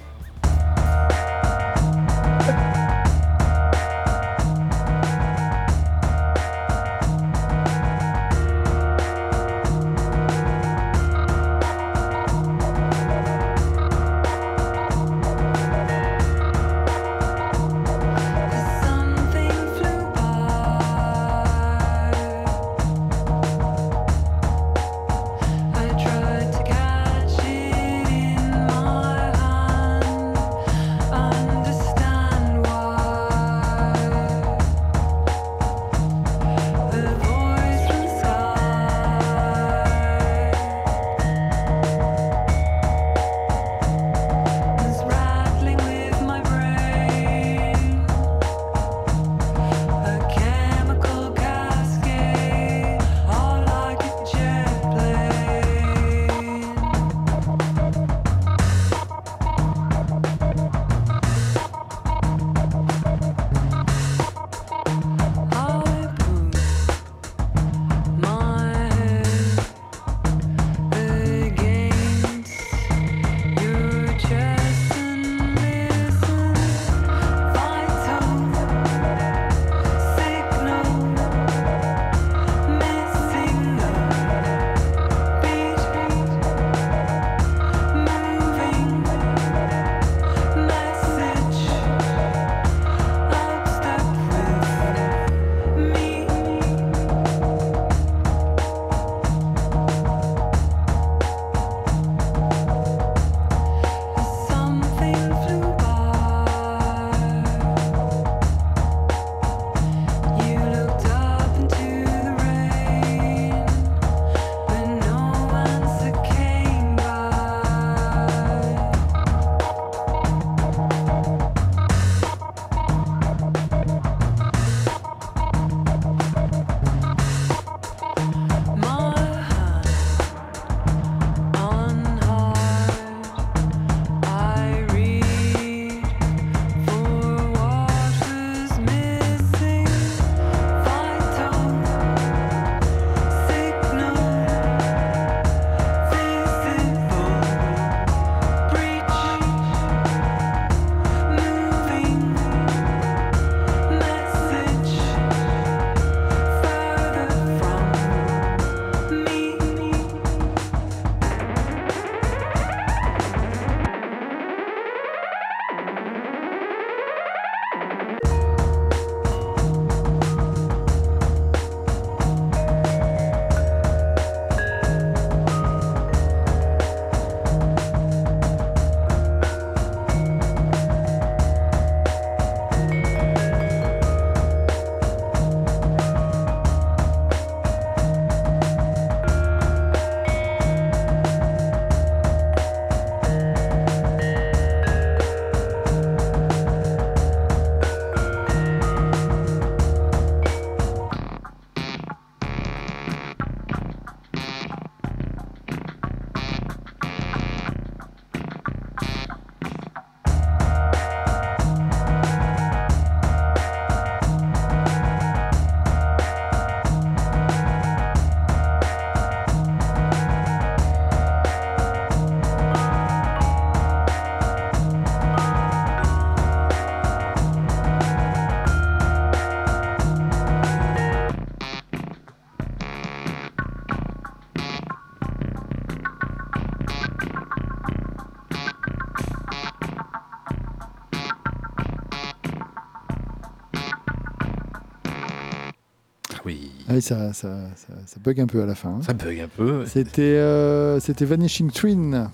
Speaker 20: Oui.
Speaker 2: Ça, ça, ça, ça bug un peu à la fin. hein.
Speaker 20: Ça bug un peu.
Speaker 2: C'était euh, c'était Vanishing Twin,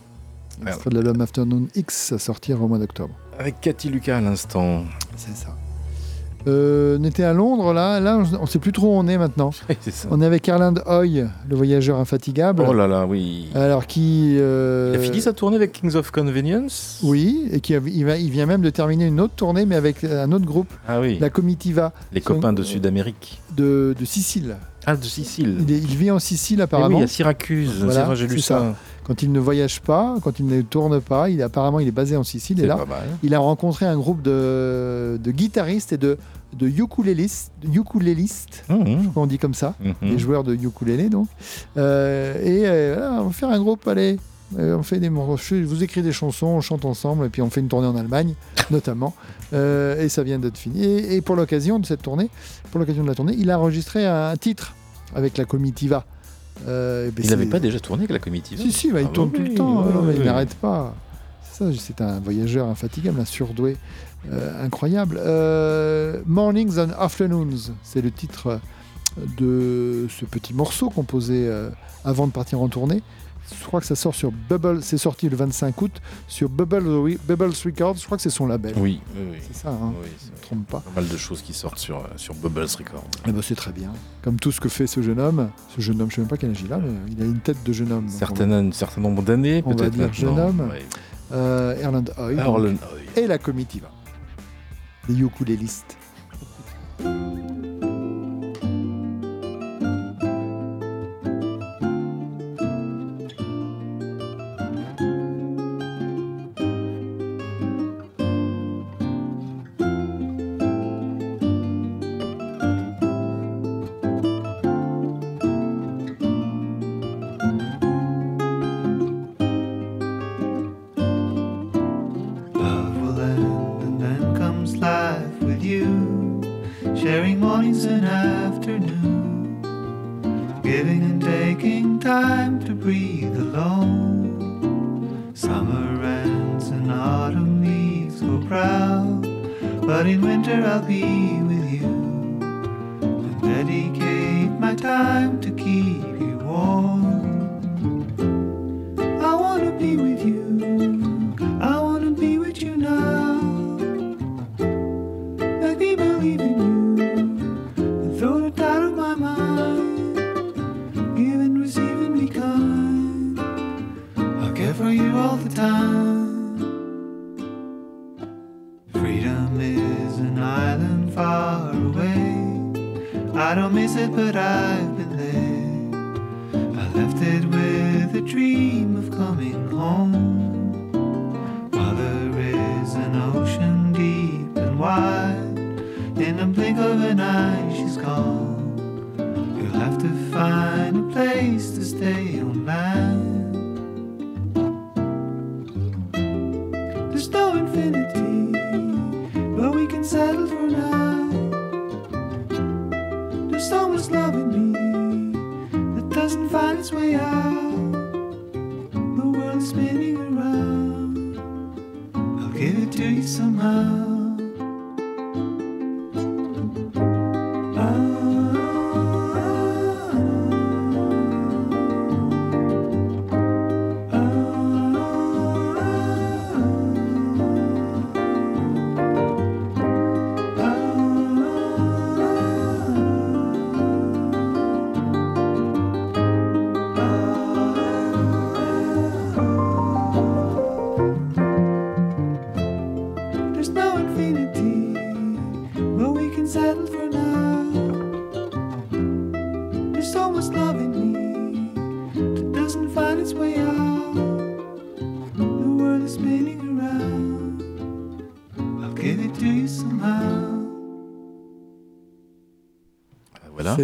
Speaker 2: extrait de l'album Afternoon X à sortir au mois d'octobre.
Speaker 20: Avec Cathy Lucas à l'instant.
Speaker 2: C'est ça. Euh, on était à Londres, là. Là, on ne sait plus trop où on est maintenant. On est avec Erland Hoy, le voyageur infatigable.
Speaker 1: Oh là là, oui.
Speaker 2: Alors qui. euh,
Speaker 1: Il a fini sa tournée avec Kings of Convenience
Speaker 2: Oui, et qui a- il, va- il vient même de terminer une autre tournée, mais avec un autre groupe,
Speaker 1: Ah oui.
Speaker 2: la Comitiva.
Speaker 1: Les copains de Sud-Amérique.
Speaker 2: de, de Sicile.
Speaker 1: Ah, de Sicile.
Speaker 2: Il, est- il vit en Sicile apparemment.
Speaker 1: oui, à Syracuse.
Speaker 2: Voilà,
Speaker 1: vrai, j'ai lu ça.
Speaker 2: Quand il ne voyage pas, quand il ne tourne pas, il, apparemment il est basé en Sicile. Et là, il a rencontré un groupe de, de guitaristes et de, de ukulélistes, ukulélistes, je crois qu'on dit comme ça,
Speaker 1: Mhm.
Speaker 2: des joueurs de ukulélé donc. Euh, et euh, on va faire un groupe, allez. Euh, on fait des je vous écris des chansons, on chante ensemble et puis on fait une tournée en Allemagne notamment Euh, et ça vient d'être fini et, et pour l'occasion de cette tournée pour l'occasion de la tournée il a enregistré un titre avec la Comitiva Euh, ben
Speaker 1: Il n'avait pas déjà tourné avec la comitive
Speaker 2: si, si, bah, il
Speaker 1: Ah
Speaker 2: tourne
Speaker 1: oui,
Speaker 2: tout le temps,
Speaker 1: oui,
Speaker 2: non, mais
Speaker 1: oui.
Speaker 2: il n'arrête pas. C'est ça, c'est un voyageur infatigable, un surdoué euh, incroyable. Mornings and Afternoons, c'est le titre de ce petit morceau composé avant de partir en tournée. Je crois que ça sort sur Bubble, c'est sorti le 25 août sur Bubble, Bubbles Records, je crois que c'est son label.
Speaker 1: Oui, oui, oui.
Speaker 2: C'est ça, hein,
Speaker 1: Oui,
Speaker 2: je ne me trompe pas.
Speaker 1: Pas mal de choses qui sortent sur, euh, sur Bubbles Records.
Speaker 2: Eh ben, c'est très bien. Comme tout ce que fait ce jeune homme. Ce jeune homme, je ne sais même pas quel âge il a, mais il a une tête de jeune homme.
Speaker 1: un certain nombre d'années, peut-être
Speaker 2: dire jeune
Speaker 1: maintenant.
Speaker 2: homme.
Speaker 1: Ouais.
Speaker 2: Euh, Erland Hoy. Et la comitiva. Les ukulélistes.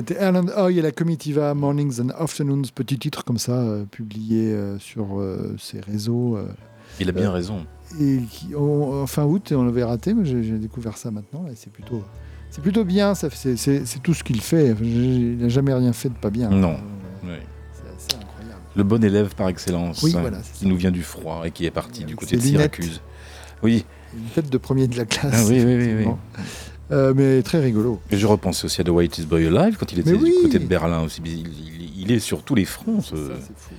Speaker 2: C'était Erland Hoy et la Comitiva Mornings and Afternoons, petit titre comme ça, euh, publié euh, sur euh, ses réseaux.
Speaker 1: Il a bien raison.
Speaker 2: Et qui, en en fin août, on l'avait raté, mais j'ai découvert ça maintenant. Et c'est plutôt, c'est plutôt bien. C'est tout ce qu'il fait. Il n'a jamais rien fait de pas bien.
Speaker 1: Non. Oui.
Speaker 2: C'est assez incroyable.
Speaker 1: Le bon élève par excellence,
Speaker 2: Oui,
Speaker 1: hein,
Speaker 2: voilà,
Speaker 1: qui nous vient du froid et qui est parti du côté de. Syracuse. Oui,
Speaker 2: Une tête de premier de la classe.
Speaker 1: Ah oui, oui, oui.
Speaker 2: Euh, mais très rigolo.
Speaker 1: et je repense aussi à The Whitest Boy Alive quand il était du côté de Berlin aussi. Il, il- il est sur tous les fronts. ce-
Speaker 2: Ça, c'est fou.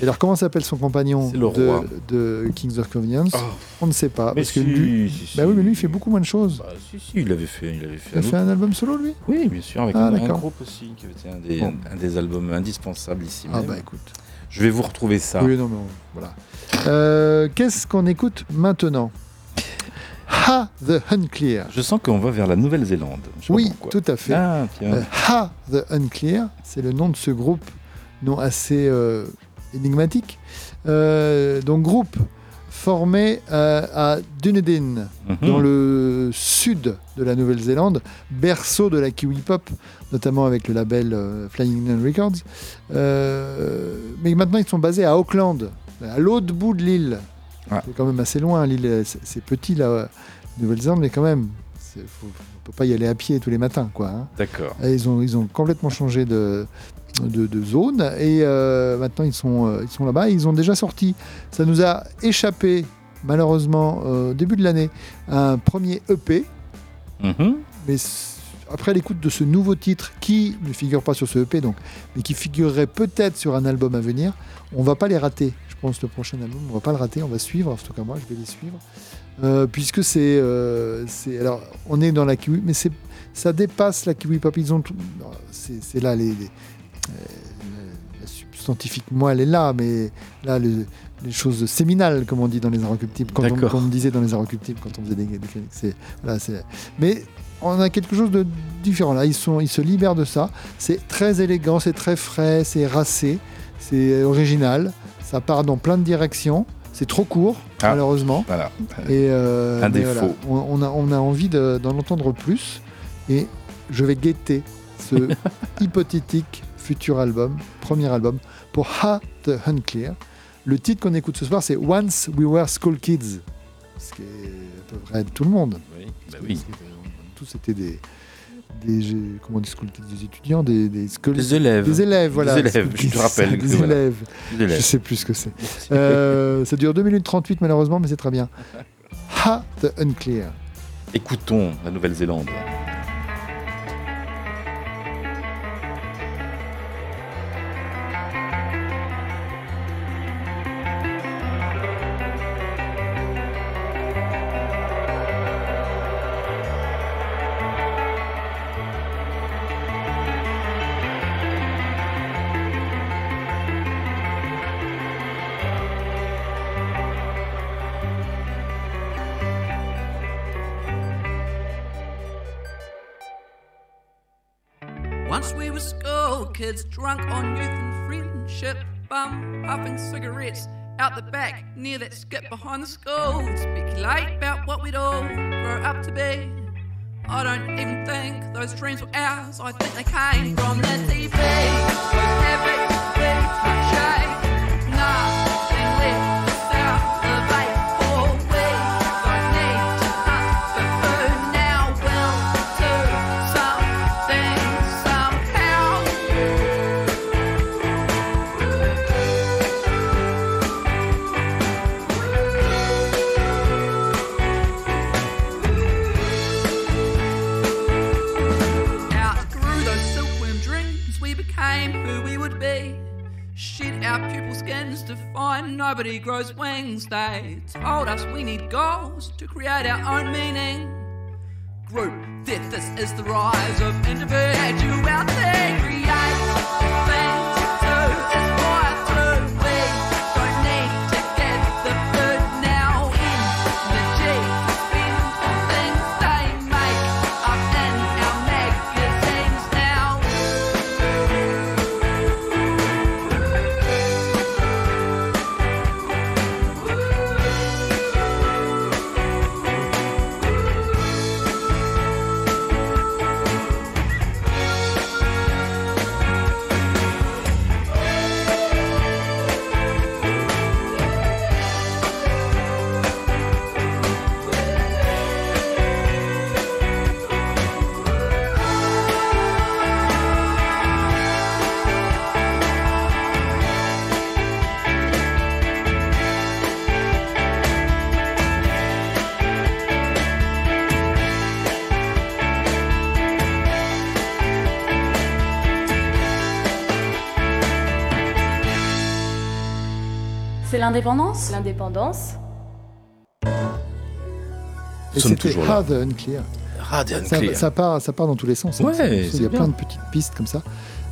Speaker 2: Et alors, comment s'appelle son compagnon
Speaker 1: le roi.
Speaker 2: de, de Kings of Convenience
Speaker 1: Oh.
Speaker 2: On ne sait pas.
Speaker 1: Mais
Speaker 2: parce que lui,
Speaker 1: si, si.
Speaker 2: bah oui, mais lui, il fait beaucoup moins de choses.
Speaker 1: Bah, si, si, il l'avait fait. Il avait fait,
Speaker 2: Il
Speaker 1: un
Speaker 2: fait un album solo, lui?
Speaker 1: Oui, bien sûr, avec
Speaker 2: Ah,
Speaker 1: un, un groupe aussi, qui était un des,
Speaker 2: Bon.
Speaker 1: un des albums indispensables ici
Speaker 2: Ah
Speaker 1: même.
Speaker 2: bah écoute.
Speaker 1: Je vais vous retrouver ça.
Speaker 2: Oui, non, mais on- voilà. Euh, Qu'est-ce qu'on écoute maintenant? Ha the Unclear.
Speaker 1: Je sens qu'on va vers la Nouvelle-Zélande.
Speaker 2: Oui, tout à fait.
Speaker 1: Ah.
Speaker 2: Euh, ha the Unclear, c'est le nom de ce groupe, nom assez euh, énigmatique. Euh, donc groupe formé à Dunedin,
Speaker 1: Mhm.
Speaker 2: dans le sud de la Nouvelle-Zélande, berceau de la kiwi pop, notamment avec le label Flying Nun Records. Mais maintenant, ils sont basés à Auckland, à l'autre bout de l'île. C'est quand même assez loin, l'île, est- c'est petit, la Nouvelle-Zélande, mais quand même, c'est- faut- on peut pas y aller à pied tous les matins, quoi. hein.
Speaker 1: D'accord.
Speaker 2: Ils ont, ils ont complètement changé de, de, de zone et euh, maintenant ils sont, euh, ils sont là-bas. et Ils ont déjà sorti. Ça nous a échappé, malheureusement, euh, au début de l'année, un premier EP.
Speaker 1: Mhm.
Speaker 2: Mais après l'écoute de ce nouveau titre, qui ne figure pas sur ce EP, donc, mais qui figurerait peut-être sur un album à venir, on va pas les rater. Pense le prochain album, on va pas le rater, on va suivre, en tout cas moi, je vais les suivre. Euh, puisque c'est, euh, c'est, alors, on est dans la kiwi, mais c'est, ça dépasse la kiwi pop. Ils ont tout, non, c'est, c'est là les, les- euh, la substantifique moelle est là, mais là le- les choses séminales, comme on dit dans les inrecuptibles, quand on, on disait dans les inrecuptibles quand on faisait des, des chroniques. C'est, voilà, c'est, mais on a quelque chose de différent là. Ils sont, ils se libèrent de ça. C'est très élégant, c'est très frais, c'est racé, c'est original. Ça part dans plein de directions. C'est trop court,
Speaker 1: Ah.
Speaker 2: malheureusement.
Speaker 1: Voilà.
Speaker 2: Et euh,
Speaker 1: Un défaut.
Speaker 2: voilà, on, on a, on a envie de- d'en entendre plus. Et je vais guetter ce hypothétique futur album, premier album, pour Ha the Unclear. Le titre qu'on écoute ce soir, c'est Once We Were School Kids. Ce qui est à peu près de tout le monde.
Speaker 1: Oui, bah
Speaker 2: Parce que
Speaker 1: oui.
Speaker 2: c'était- Tous étaient des. Des comment on dit Des étudiants, des, des,
Speaker 1: Des élèves.
Speaker 2: Des élèves, voilà.
Speaker 1: Des élèves, je te rappelle
Speaker 2: Des
Speaker 1: voilà.
Speaker 2: élèves.
Speaker 1: Des élèves.
Speaker 2: Je sais plus ce que c'est. Euh, ça dure 2 minutes 38 malheureusement, mais c'est très bien. Ha the Unclear.
Speaker 1: Écoutons la Nouvelle-Zélande.
Speaker 21: Drunk on youth and friendship, bum puffing cigarettes out the back near that skip behind the school. Speculate about what we'd all grow up to be. I don't even think those dreams were ours. I think they came from the TV. Those habits we shake. To find nobody grows wings. They told us we need goals to create our own meaning. Group death, this is the rise of individuality. Create things
Speaker 14: l'indépendance
Speaker 8: L'indépendance.
Speaker 2: Et
Speaker 1: Nous sommes toujours là.
Speaker 2: Hard and Clear.
Speaker 1: Hard and
Speaker 2: Ça,
Speaker 1: clear.
Speaker 2: ça part, ça part dans tous les sens. hein.
Speaker 1: Ouais,
Speaker 2: Il y a
Speaker 1: bien.
Speaker 2: plein de petites pistes comme ça.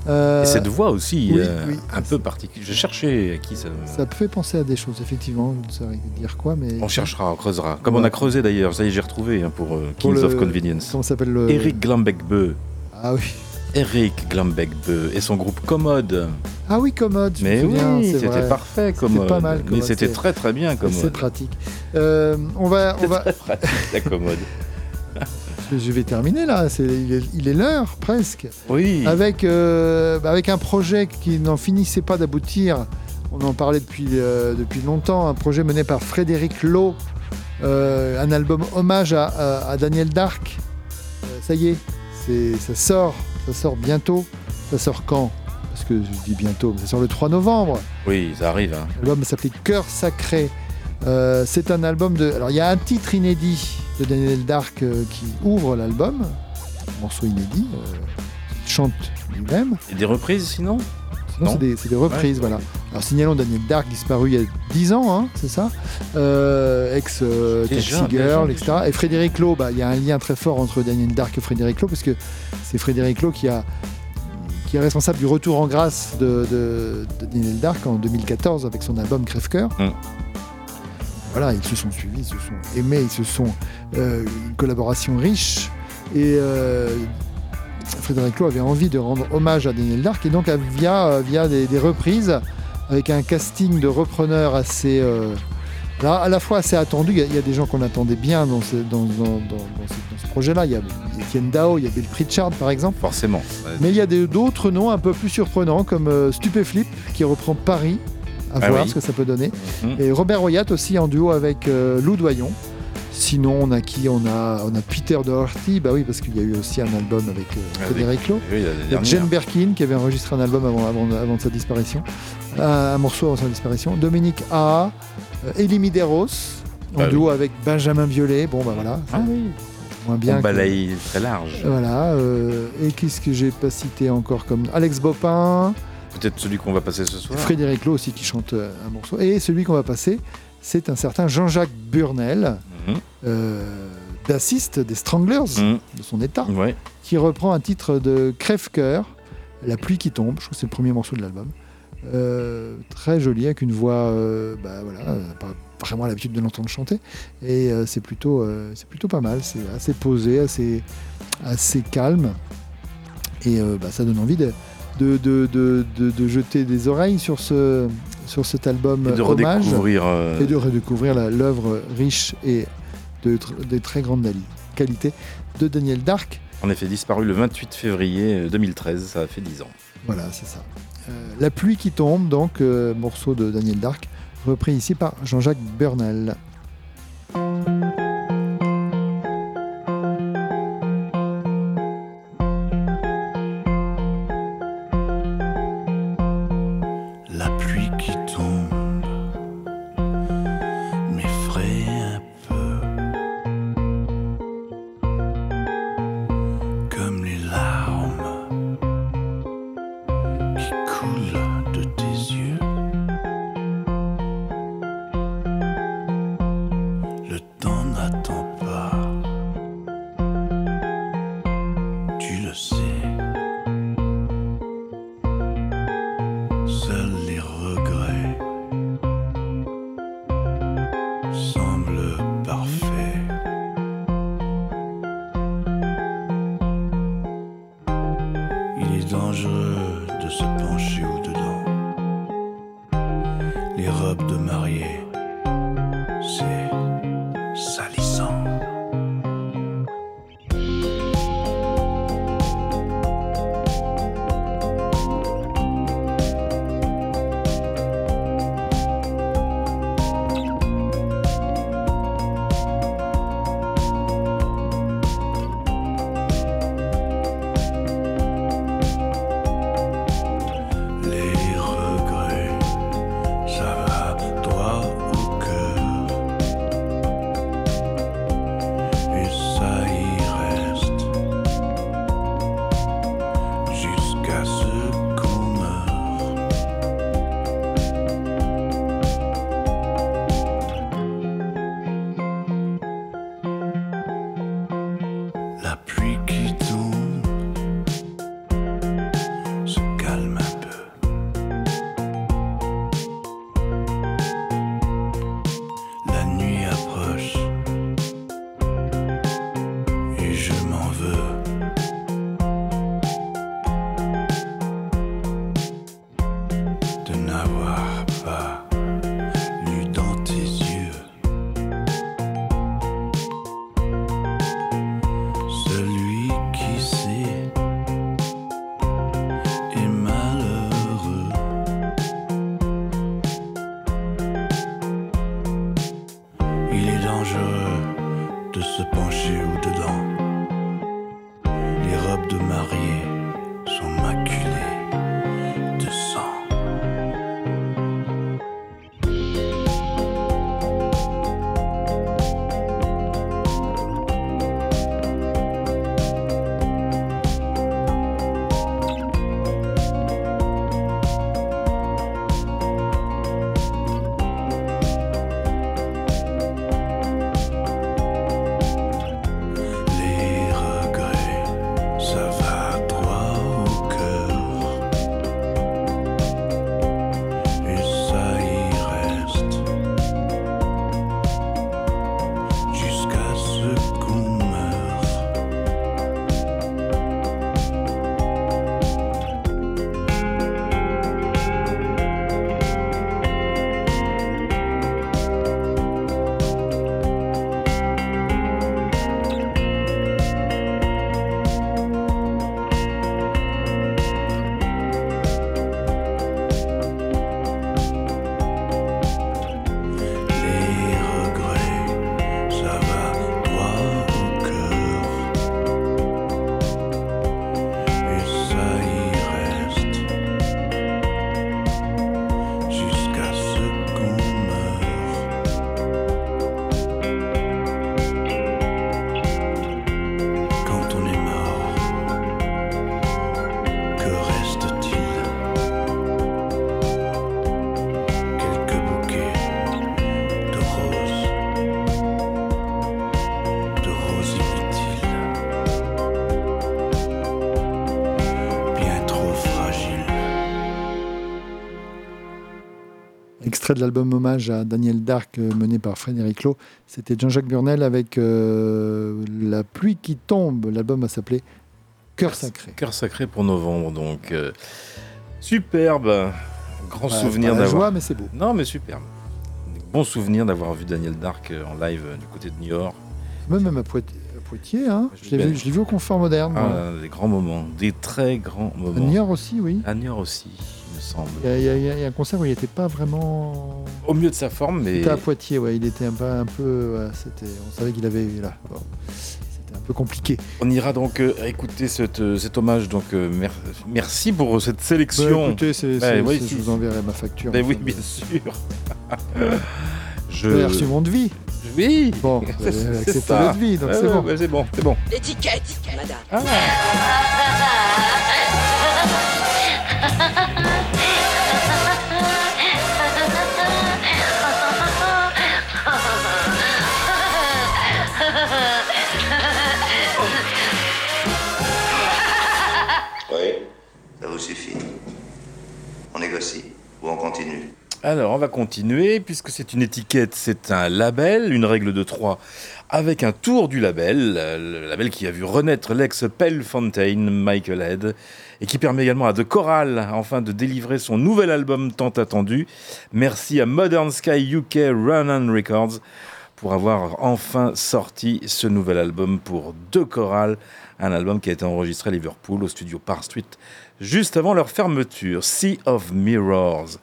Speaker 2: Euh,
Speaker 1: Et cette voix aussi,
Speaker 2: oui,
Speaker 1: euh,
Speaker 2: oui.
Speaker 1: un peu particulière. Je cherchais à qui ça.
Speaker 2: Ça peut fait penser à des choses, effectivement. Je ne saurais dire quoi, mais.
Speaker 1: On cherchera, on creusera. Comme
Speaker 2: Ouais.
Speaker 1: on a creusé d'ailleurs, ça y est, j'ai retrouvé hein, pour euh,
Speaker 2: Pour
Speaker 1: Kings
Speaker 2: le-
Speaker 1: of Convenience.
Speaker 2: Comment s'appelle le.
Speaker 1: Eric Glambeck-Beu.
Speaker 2: Ah oui.
Speaker 1: Eric Glambeck-Beu et son groupe Commode.
Speaker 2: Ah oui, commode. je me
Speaker 1: Mais
Speaker 2: souviens,
Speaker 1: oui,
Speaker 2: c'est
Speaker 1: c'était parfait
Speaker 2: C'était
Speaker 1: Commode.
Speaker 2: pas mal,
Speaker 1: Mais
Speaker 2: Commode,
Speaker 1: c'était
Speaker 2: c'est-
Speaker 1: très très bien
Speaker 2: C'est
Speaker 1: Commode.
Speaker 2: pratique. Euh, on va, on va.
Speaker 1: La Commode.
Speaker 2: Je vais terminer là. C'est, il est, il est l'heure presque.
Speaker 1: Oui.
Speaker 2: Avec, euh, bah, avec un projet qui n'en finissait pas d'aboutir. On en parlait depuis, euh, depuis longtemps. Un projet mené par Frédéric Lowe. euh, un album hommage à, à- à Daniel Dark. Ça y est, c'est, ça sort. Ça sort bientôt. Ça sort quand? Parce que je dis bientôt, mais ça sort le 3 novembre.
Speaker 1: Oui, ça arrive. hein.
Speaker 2: L'album s'appelait Cœur Sacré. Euh, c'est un album de. Alors, il y a un titre inédit de Daniel Dark euh, qui ouvre l'album. Un morceau inédit. euh, il chante lui-même.
Speaker 1: Et des reprises sinon
Speaker 2: Sinon,
Speaker 1: Non.
Speaker 2: c'est des, reprises, voilà. Alors, signalons Daniel Dark, disparu il y a 10 ans, hein, c'est ça euh, Ex euh, Taxi Girl, etc. Et Frédéric Lowe, bah, il y a un lien très fort entre Daniel Dark et Frédéric Lowe, parce que c'est Frédéric Lowe qui, a, qui est responsable du retour en grâce de, de- de Daniel Dark en 2014 avec son album Crève-Cœur.
Speaker 1: Mm.
Speaker 2: Voilà, ils se sont suivis, ils se sont aimés, ils se sont. euh, une collaboration riche. Et. euh, Frédéric Lowe avait envie de rendre hommage à Daniel Dark et donc euh, via, euh, via des, des reprises avec un casting de repreneurs assez euh, là, à la fois assez attendu. Il y a- il y, a des gens qu'on attendait bien dans ce, dans, dans- dans- dans ce, dans ce projet-là. Il y a Etienne Dao, il y a Bill Pritchard par exemple.
Speaker 1: Forcément.
Speaker 2: Mais il y a des- d'autres noms un peu plus surprenants comme euh, Stupéflip qui reprend Paris. À
Speaker 1: Ah
Speaker 2: voir
Speaker 1: oui.
Speaker 2: ce que ça peut donner.
Speaker 1: Mhm.
Speaker 2: Et Robert Royat aussi en duo avec euh, Lou Doyon. Sinon, on a qui on a, on a Peter Doherty, bah oui, parce qu'il y a eu aussi un album avec euh,
Speaker 1: Avec-
Speaker 2: Frédéric Lowe.
Speaker 1: Oui,
Speaker 2: Il y a
Speaker 1: dernière.
Speaker 2: Jane Birkin qui avait enregistré un album avant, avant, avant de sa disparition. Un, un morceau avant sa disparition. Dominique A. euh, Elie Medeiros, en
Speaker 1: Ah oui.
Speaker 2: duo avec Benjamin Violet. Bon, bah voilà.
Speaker 1: Ah oui.
Speaker 2: Moins bien.
Speaker 1: On
Speaker 2: que-
Speaker 1: balaye très large.
Speaker 2: Voilà. euh, et qu'est-ce que j'ai pas cité encore comme Alex Bopin,
Speaker 1: Peut-être celui qu'on va passer ce soir.
Speaker 2: Frédéric Lowe aussi qui chante euh, un morceau. Et celui qu'on va passer, c'est un certain Jean-Jacques Burnel, Euh, bassiste des Stranglers,
Speaker 1: Mhm.
Speaker 2: de son état,
Speaker 1: Ouais.
Speaker 2: qui reprend un titre de Crève-Cœur, La pluie qui tombe. Je crois que c'est le premier morceau de l'album. Euh, très joli, avec une voix, euh, bah voilà, pas vraiment l'habitude de l'entendre chanter. Et c'est plutôt, c'est plutôt pas mal. C'est assez posé, assez, assez calme. Et bah, ça donne envie de, de, de, de, jeter des oreilles sur, ce, sur cet album
Speaker 1: Et de
Speaker 2: hommage
Speaker 1: redécouvrir. euh,
Speaker 2: et de redécouvrir l'œuvre riche et de, tr- de très grande qualité de Daniel Dark.
Speaker 1: En effet, disparu le 28 février 2013, ça a fait 10 ans.
Speaker 2: Voilà, c'est ça. Euh, la pluie qui tombe, donc euh, morceau de Daniel Dark, repris ici par Jean-Jacques Burnel.
Speaker 22: Temps
Speaker 2: Extrait de l'album hommage à Daniel Dark euh, mené par Frédéric Lowe. C'était Jean-Jacques Burnel avec euh, La pluie qui tombe. L'album a s'appelé Cœur sacré.
Speaker 1: Cœur sacré pour novembre, donc euh, superbe. Grand
Speaker 2: Bah,
Speaker 1: souvenir d'avoir.
Speaker 2: joie, mais c'est beau.
Speaker 1: Non, mais superbe. Bon souvenir d'avoir vu Daniel Dark euh, en live du côté de Niort.
Speaker 2: Même, même à Poitiers, à Poitiers, hein. je l'ai vu, au confort moderne.
Speaker 1: Ah, des grands moments, des très grands
Speaker 2: À
Speaker 1: moments.
Speaker 2: Niort aussi, oui.
Speaker 1: À Niort aussi, me semble.
Speaker 2: Il y, a- il y il y a- il un concert où il n'était pas vraiment.
Speaker 1: Au mieux de sa forme, mais
Speaker 2: C'était à Poitiers, ouais. Il était un peu. Un peu ouais, c'était, on savait qu'il avait. Là, bon, c'était un peu compliqué.
Speaker 1: on ira donc euh, écouter cette, euh, cet hommage. Donc euh, mer- merci pour cette
Speaker 2: Bah,
Speaker 1: sélection.
Speaker 2: écoutez, c'est, c'est-
Speaker 1: oui,
Speaker 2: c'est-
Speaker 1: si.
Speaker 2: je vous enverrai ma facture.
Speaker 1: Ben
Speaker 2: en
Speaker 1: oui, bien sûr. Je...
Speaker 2: Vous avez reçu mon devis.
Speaker 1: Oui.
Speaker 2: Bon, vous
Speaker 1: C'est- c'est
Speaker 2: accepté
Speaker 1: ça.
Speaker 2: le devis, donc
Speaker 1: Ouais,
Speaker 2: c'est
Speaker 1: ouais,
Speaker 2: bon.
Speaker 1: ouais, c'est bon, c'est bon.
Speaker 23: L'étiquette, madame.
Speaker 1: Ah. Alors, on va continuer, puisque c'est une étiquette, c'est un label, une règle de trois, avec un tour du label, euh, le label qui a vu renaître l'ex Pell Fontaine, Michael Head, et qui permet également à The Choral, enfin, de délivrer son nouvel album tant attendu. Merci à Modern Sky UK Run On Records pour avoir enfin sorti ce nouvel album pour The Choral, un album qui a été enregistré à Liverpool, au studio Park Street, juste avant leur fermeture, Sea of Mirrors.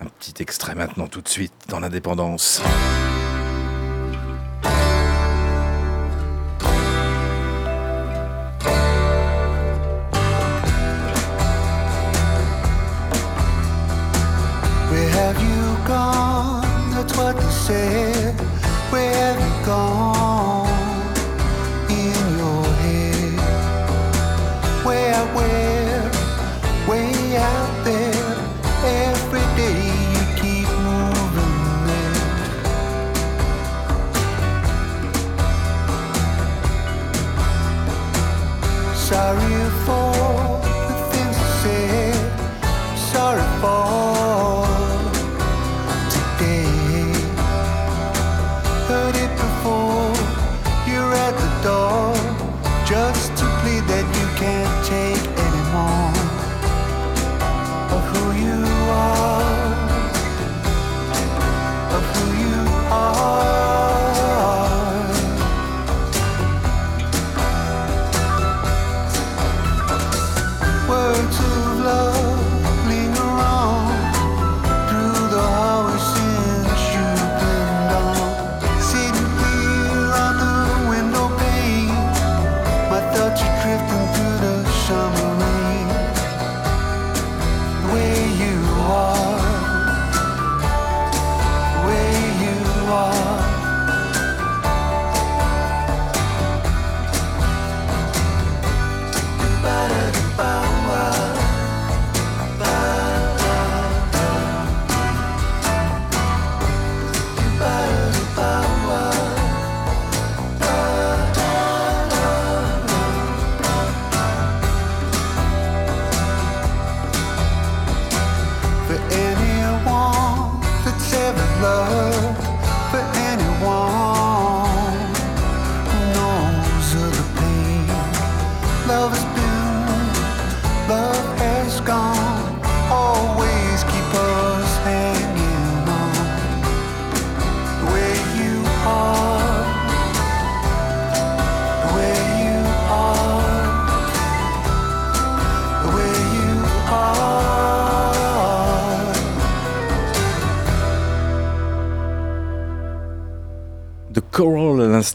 Speaker 1: Un petit extrait maintenant tout de suite dans l'indépendance.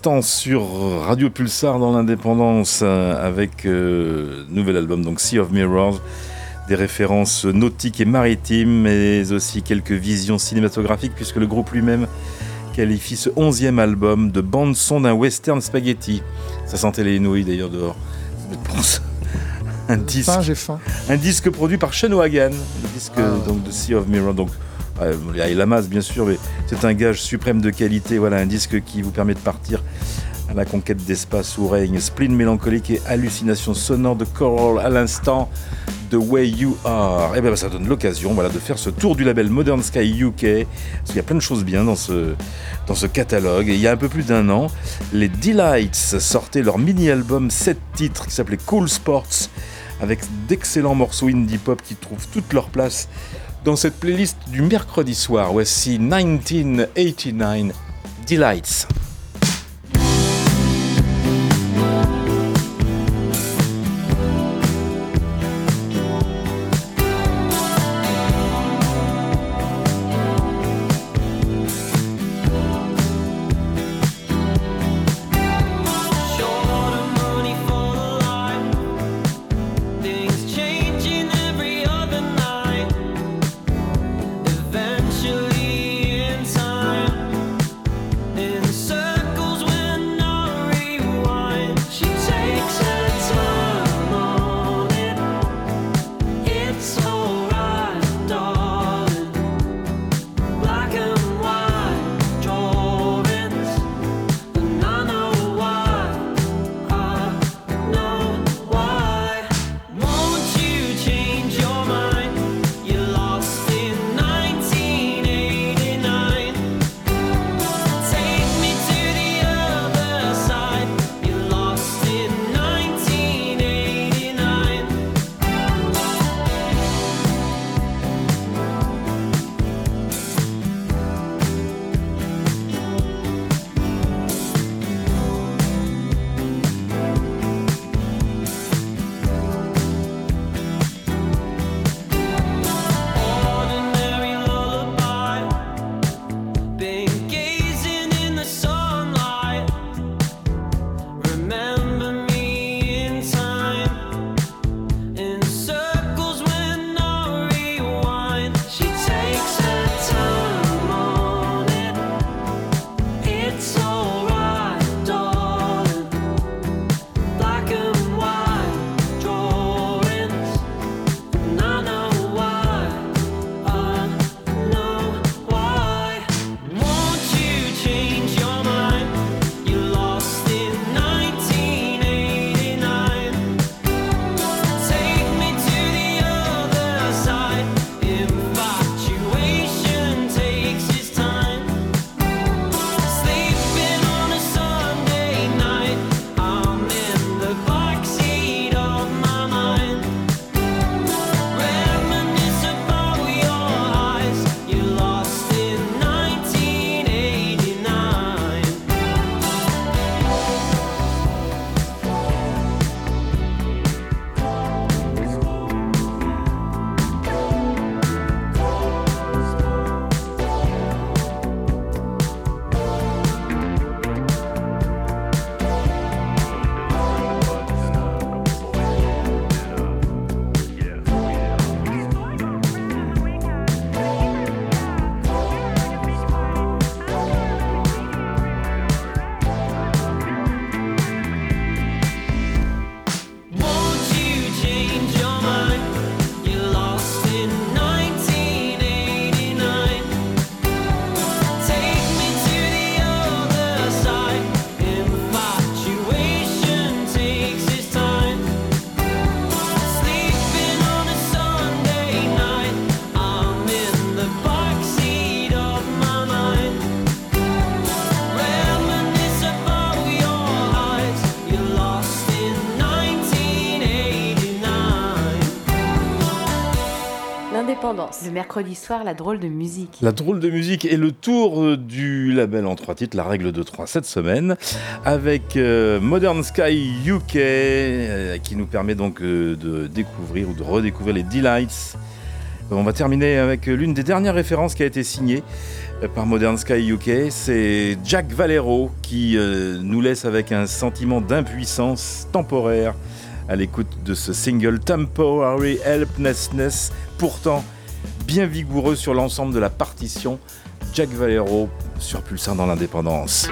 Speaker 1: L'instant sur Radio Pulsar dans l'indépendance euh, avec euh, nouvel album donc Sea of Mirrors, des références nautiques et maritimes mais aussi quelques visions cinématographiques puisque le groupe lui-même qualifie ce onzième album de bande son d'un western spaghetti. Ça sentait les nouilles d'ailleurs dehors. Je pense. Un disque,
Speaker 2: Faim, j'ai faim.
Speaker 1: un disque produit par Shane Hagan, le disque donc de Sea of Mirrors. Donc il la masse bien sûr, mais c'est un gage suprême de qualité. Voilà un disque qui vous permet de partir la conquête d'espace où règne spleen mélancolique et hallucination sonore de Coral à l'instant. The Way You Are. Et bien ça donne l'occasion voilà, de faire ce tour du label Modern Sky UK. Parce qu'il y a plein de choses bien dans ce, dans ce catalogue. Et il y a un peu plus d'un an, les Delights sortaient leur mini-album 7 titres qui s'appelait Cool Sports avec d'excellents morceaux indie pop qui trouvent toute leur place dans cette playlist du mercredi soir. Voici 1989 Delights.
Speaker 8: Le mercredi soir, la drôle de musique.
Speaker 12: La drôle de musique et le tour euh, du label en trois titres, la règle de trois cette semaine, avec euh, Modern Sky UK, euh, qui nous permet donc de découvrir ou de redécouvrir les Delights. On va terminer avec l'une des dernières références qui a été signée par Modern Sky UK, c'est Jack Valero qui nous laisse avec un sentiment d'impuissance temporaire à l'écoute de ce single Temporary Helplessness, pourtant bien vigoureux sur l'ensemble de la partition. Jack Valero sur Pulsar dans l'indépendance.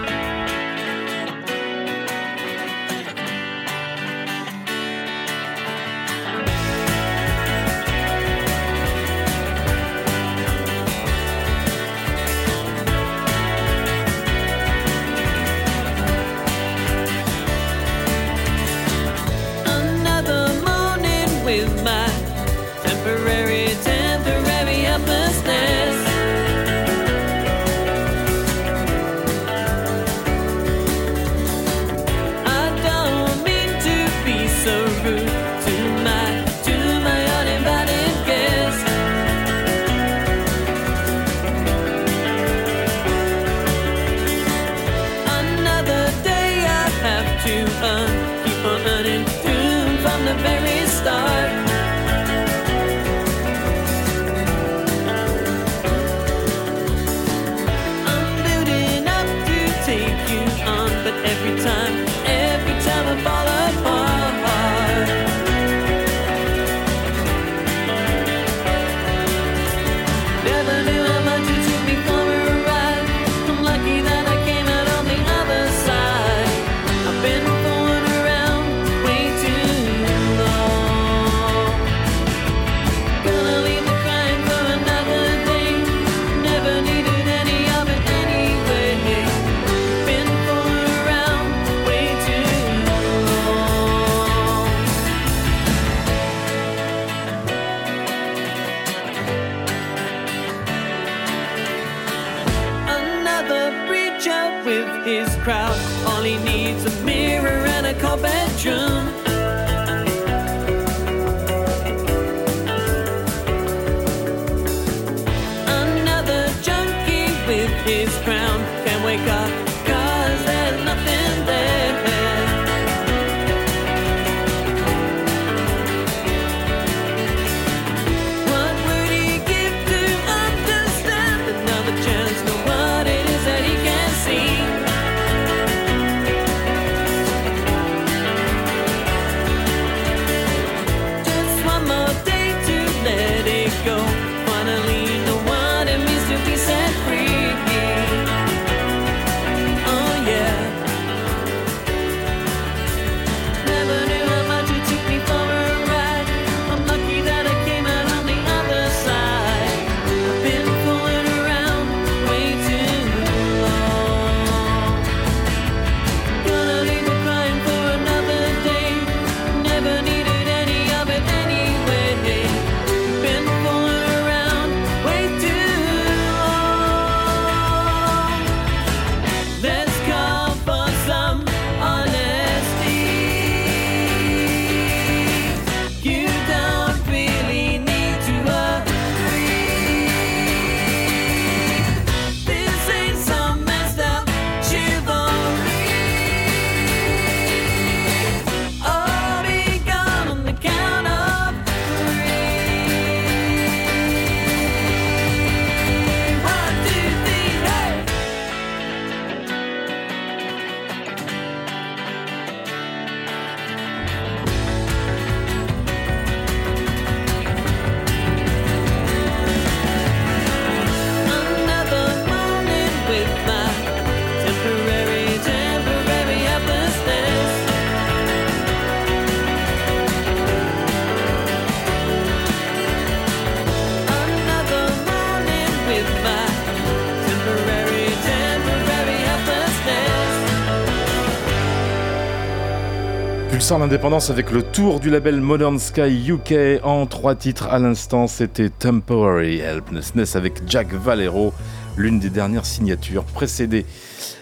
Speaker 12: L'indépendance avec le tour du label Modern Sky UK en trois titres à l'instant. C'était Temporary Helplessness avec Jack Valero, l'une des dernières signatures précédées.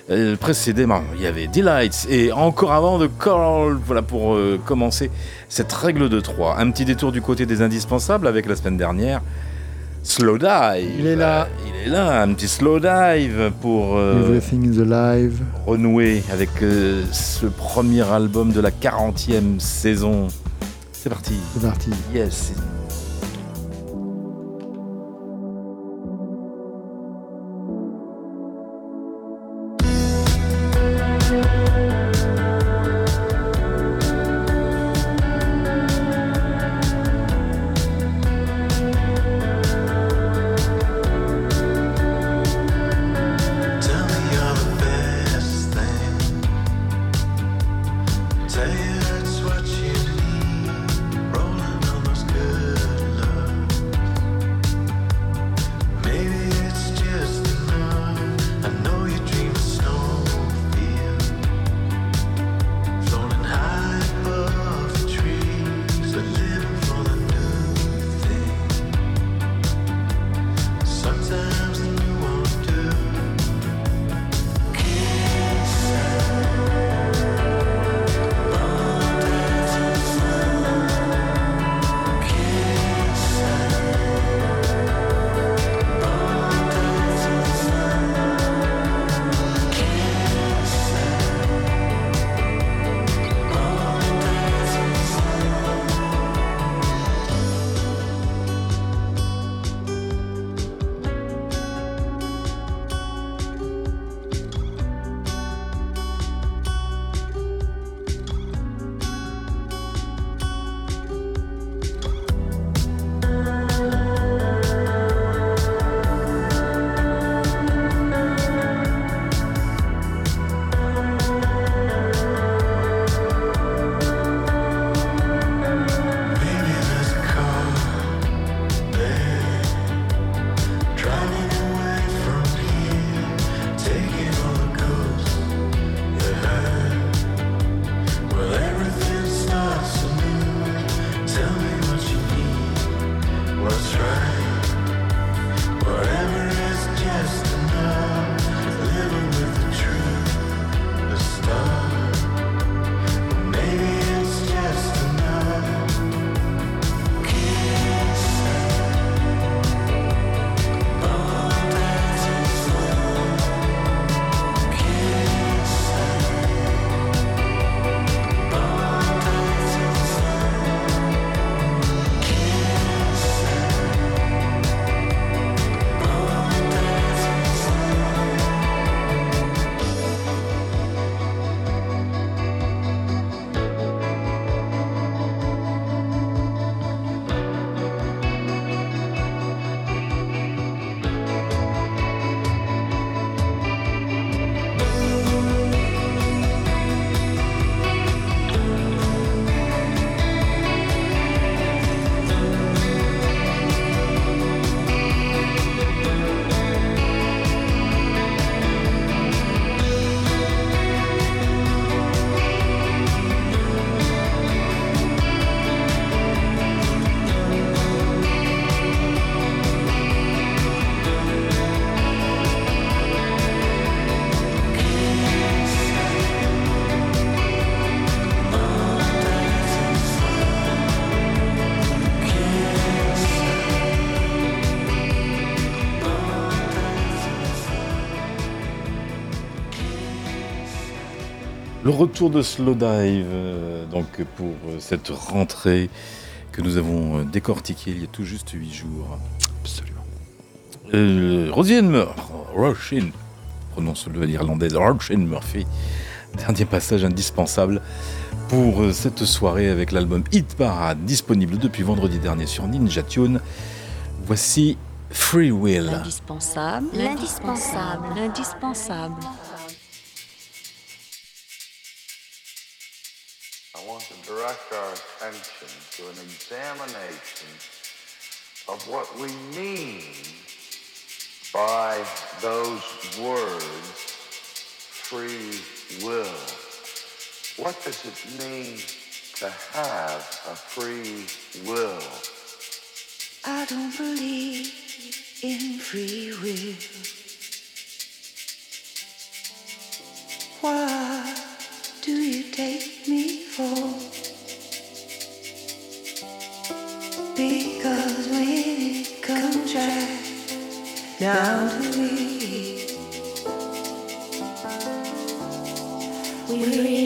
Speaker 12: Euh, il y avait Delights et encore avant de Coral. Voilà pour euh, commencer cette règle de 3. Un petit détour du côté des indispensables avec la semaine dernière
Speaker 10: Slow Dive.
Speaker 2: Il est là.
Speaker 10: Il est là, un petit slow dive pour euh,
Speaker 2: Everything is alive.
Speaker 10: renouer avec euh, ce premier album de la 40e saison. C'est parti.
Speaker 2: C'est parti.
Speaker 10: Yes. Retour de Slow Dive, euh, donc pour euh, cette rentrée que nous avons euh, décortiquée il y a tout juste 8 jours.
Speaker 2: Absolument.
Speaker 10: Euh, Rosine Mur, Roshin, prononce-le à l'irlandaise, Roshin Murphy. Dernier passage indispensable pour cette soirée avec l'album Hit Parade, disponible depuis vendredi dernier sur Ninja Tune. Voici Free Will.
Speaker 14: L'indispensable, l'indispensable, l'indispensable.
Speaker 23: We mean by those words, free will. What does it mean to have a free will?
Speaker 5: I don't believe in free will. What do you take me for? Because when track down to me. We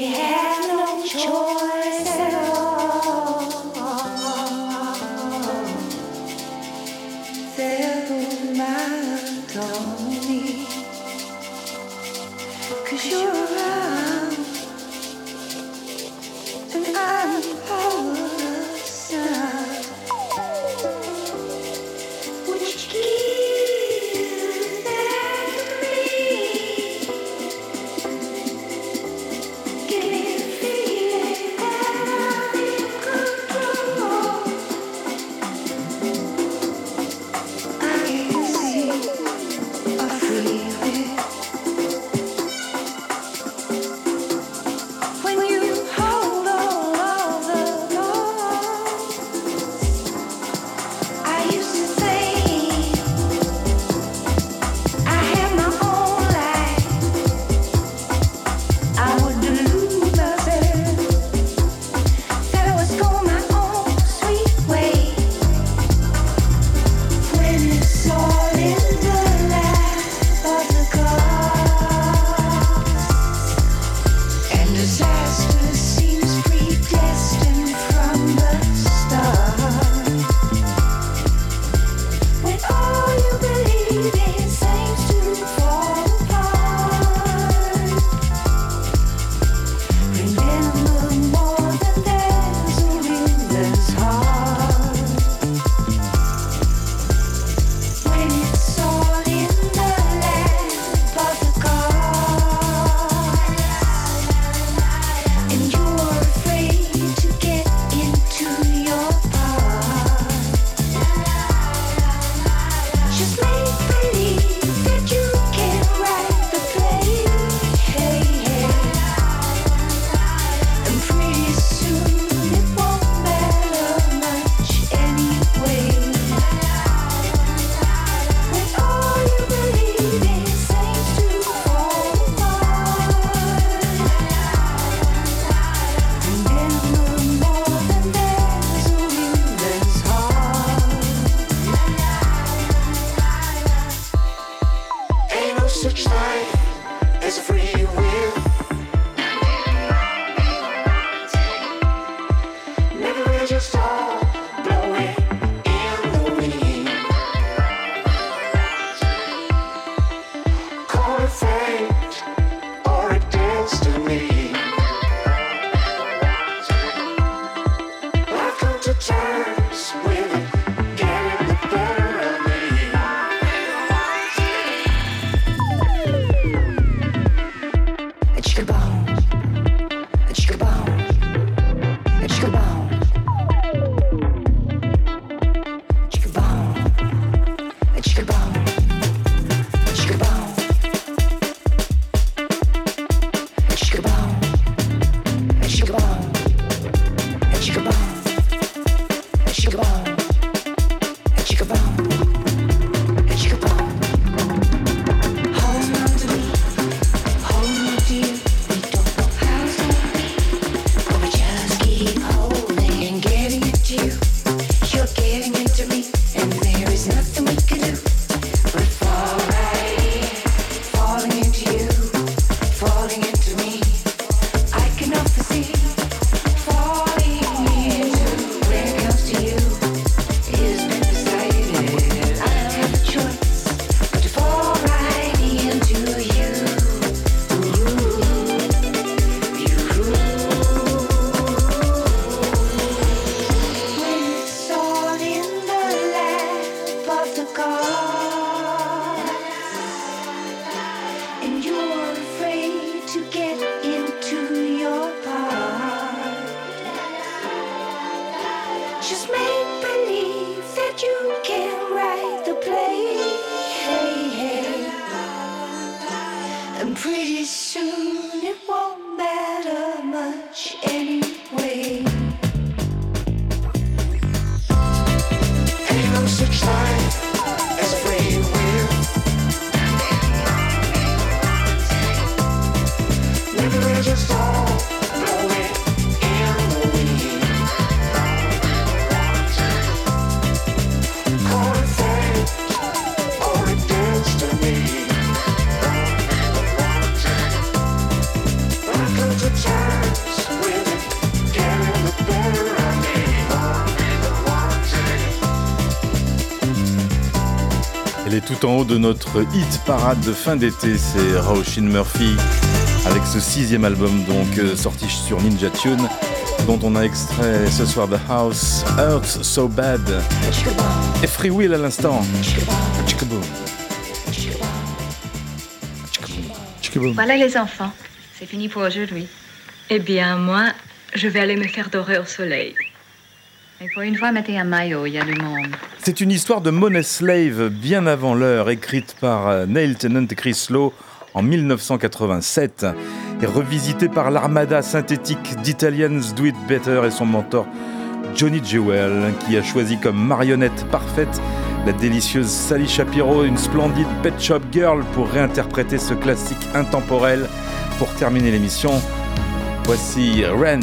Speaker 4: de notre hit parade de fin d'été, c'est Roshin Murphy, avec ce sixième album donc euh, sorti sur Ninja Tune, dont on a extrait ce soir The House, Earth So Bad, et Free Will à l'instant.
Speaker 8: Voilà les enfants, c'est fini pour aujourd'hui. Eh bien, moi, je vais aller me faire dorer au soleil. Et pour une fois, mettez un maillot, il y a du monde.
Speaker 4: C'est une histoire de Money Slave bien avant l'heure, écrite par euh, Neil Tennant et Chris Lowe en 1987 et revisitée par l'armada synthétique d'Italians Do It Better et son mentor Johnny Jewel, qui a choisi comme marionnette parfaite la délicieuse Sally Shapiro, une splendide Pet Shop Girl pour réinterpréter ce classique intemporel. Pour terminer l'émission, voici Rent.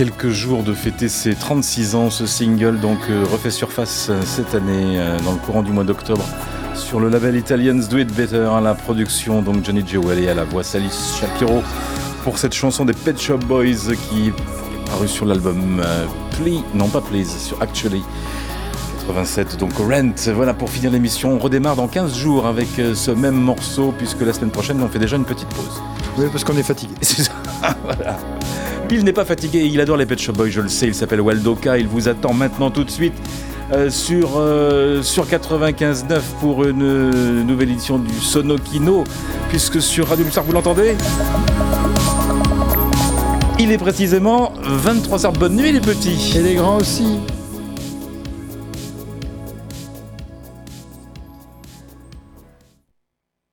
Speaker 4: Quelques jours de fêter ses 36 ans, ce single donc euh, refait surface euh, cette année euh, dans le courant du mois d'octobre sur le label Italians Do It Better à la production donc Johnny Jewel et à la voix Sally Shapiro pour cette chanson des Pet Shop Boys qui
Speaker 1: paru sur l'album Please, non pas Please, sur Actually. 87, donc Rent. Voilà pour finir l'émission. On redémarre dans 15 jours avec ce même morceau, puisque la semaine prochaine, on fait déjà une petite pause.
Speaker 2: Oui, parce qu'on est fatigué.
Speaker 1: C'est ça, voilà. Bill n'est pas fatigué, il adore les Pet Shop Boys, je le sais, il s'appelle Waldoka, il vous attend maintenant tout de suite euh, sur, euh, sur 95.9 pour une euh, nouvelle édition du Sonokino, puisque sur Radio Pulsar, vous l'entendez? Il est précisément 23h. Bonne nuit les petits
Speaker 2: Et les grands aussi.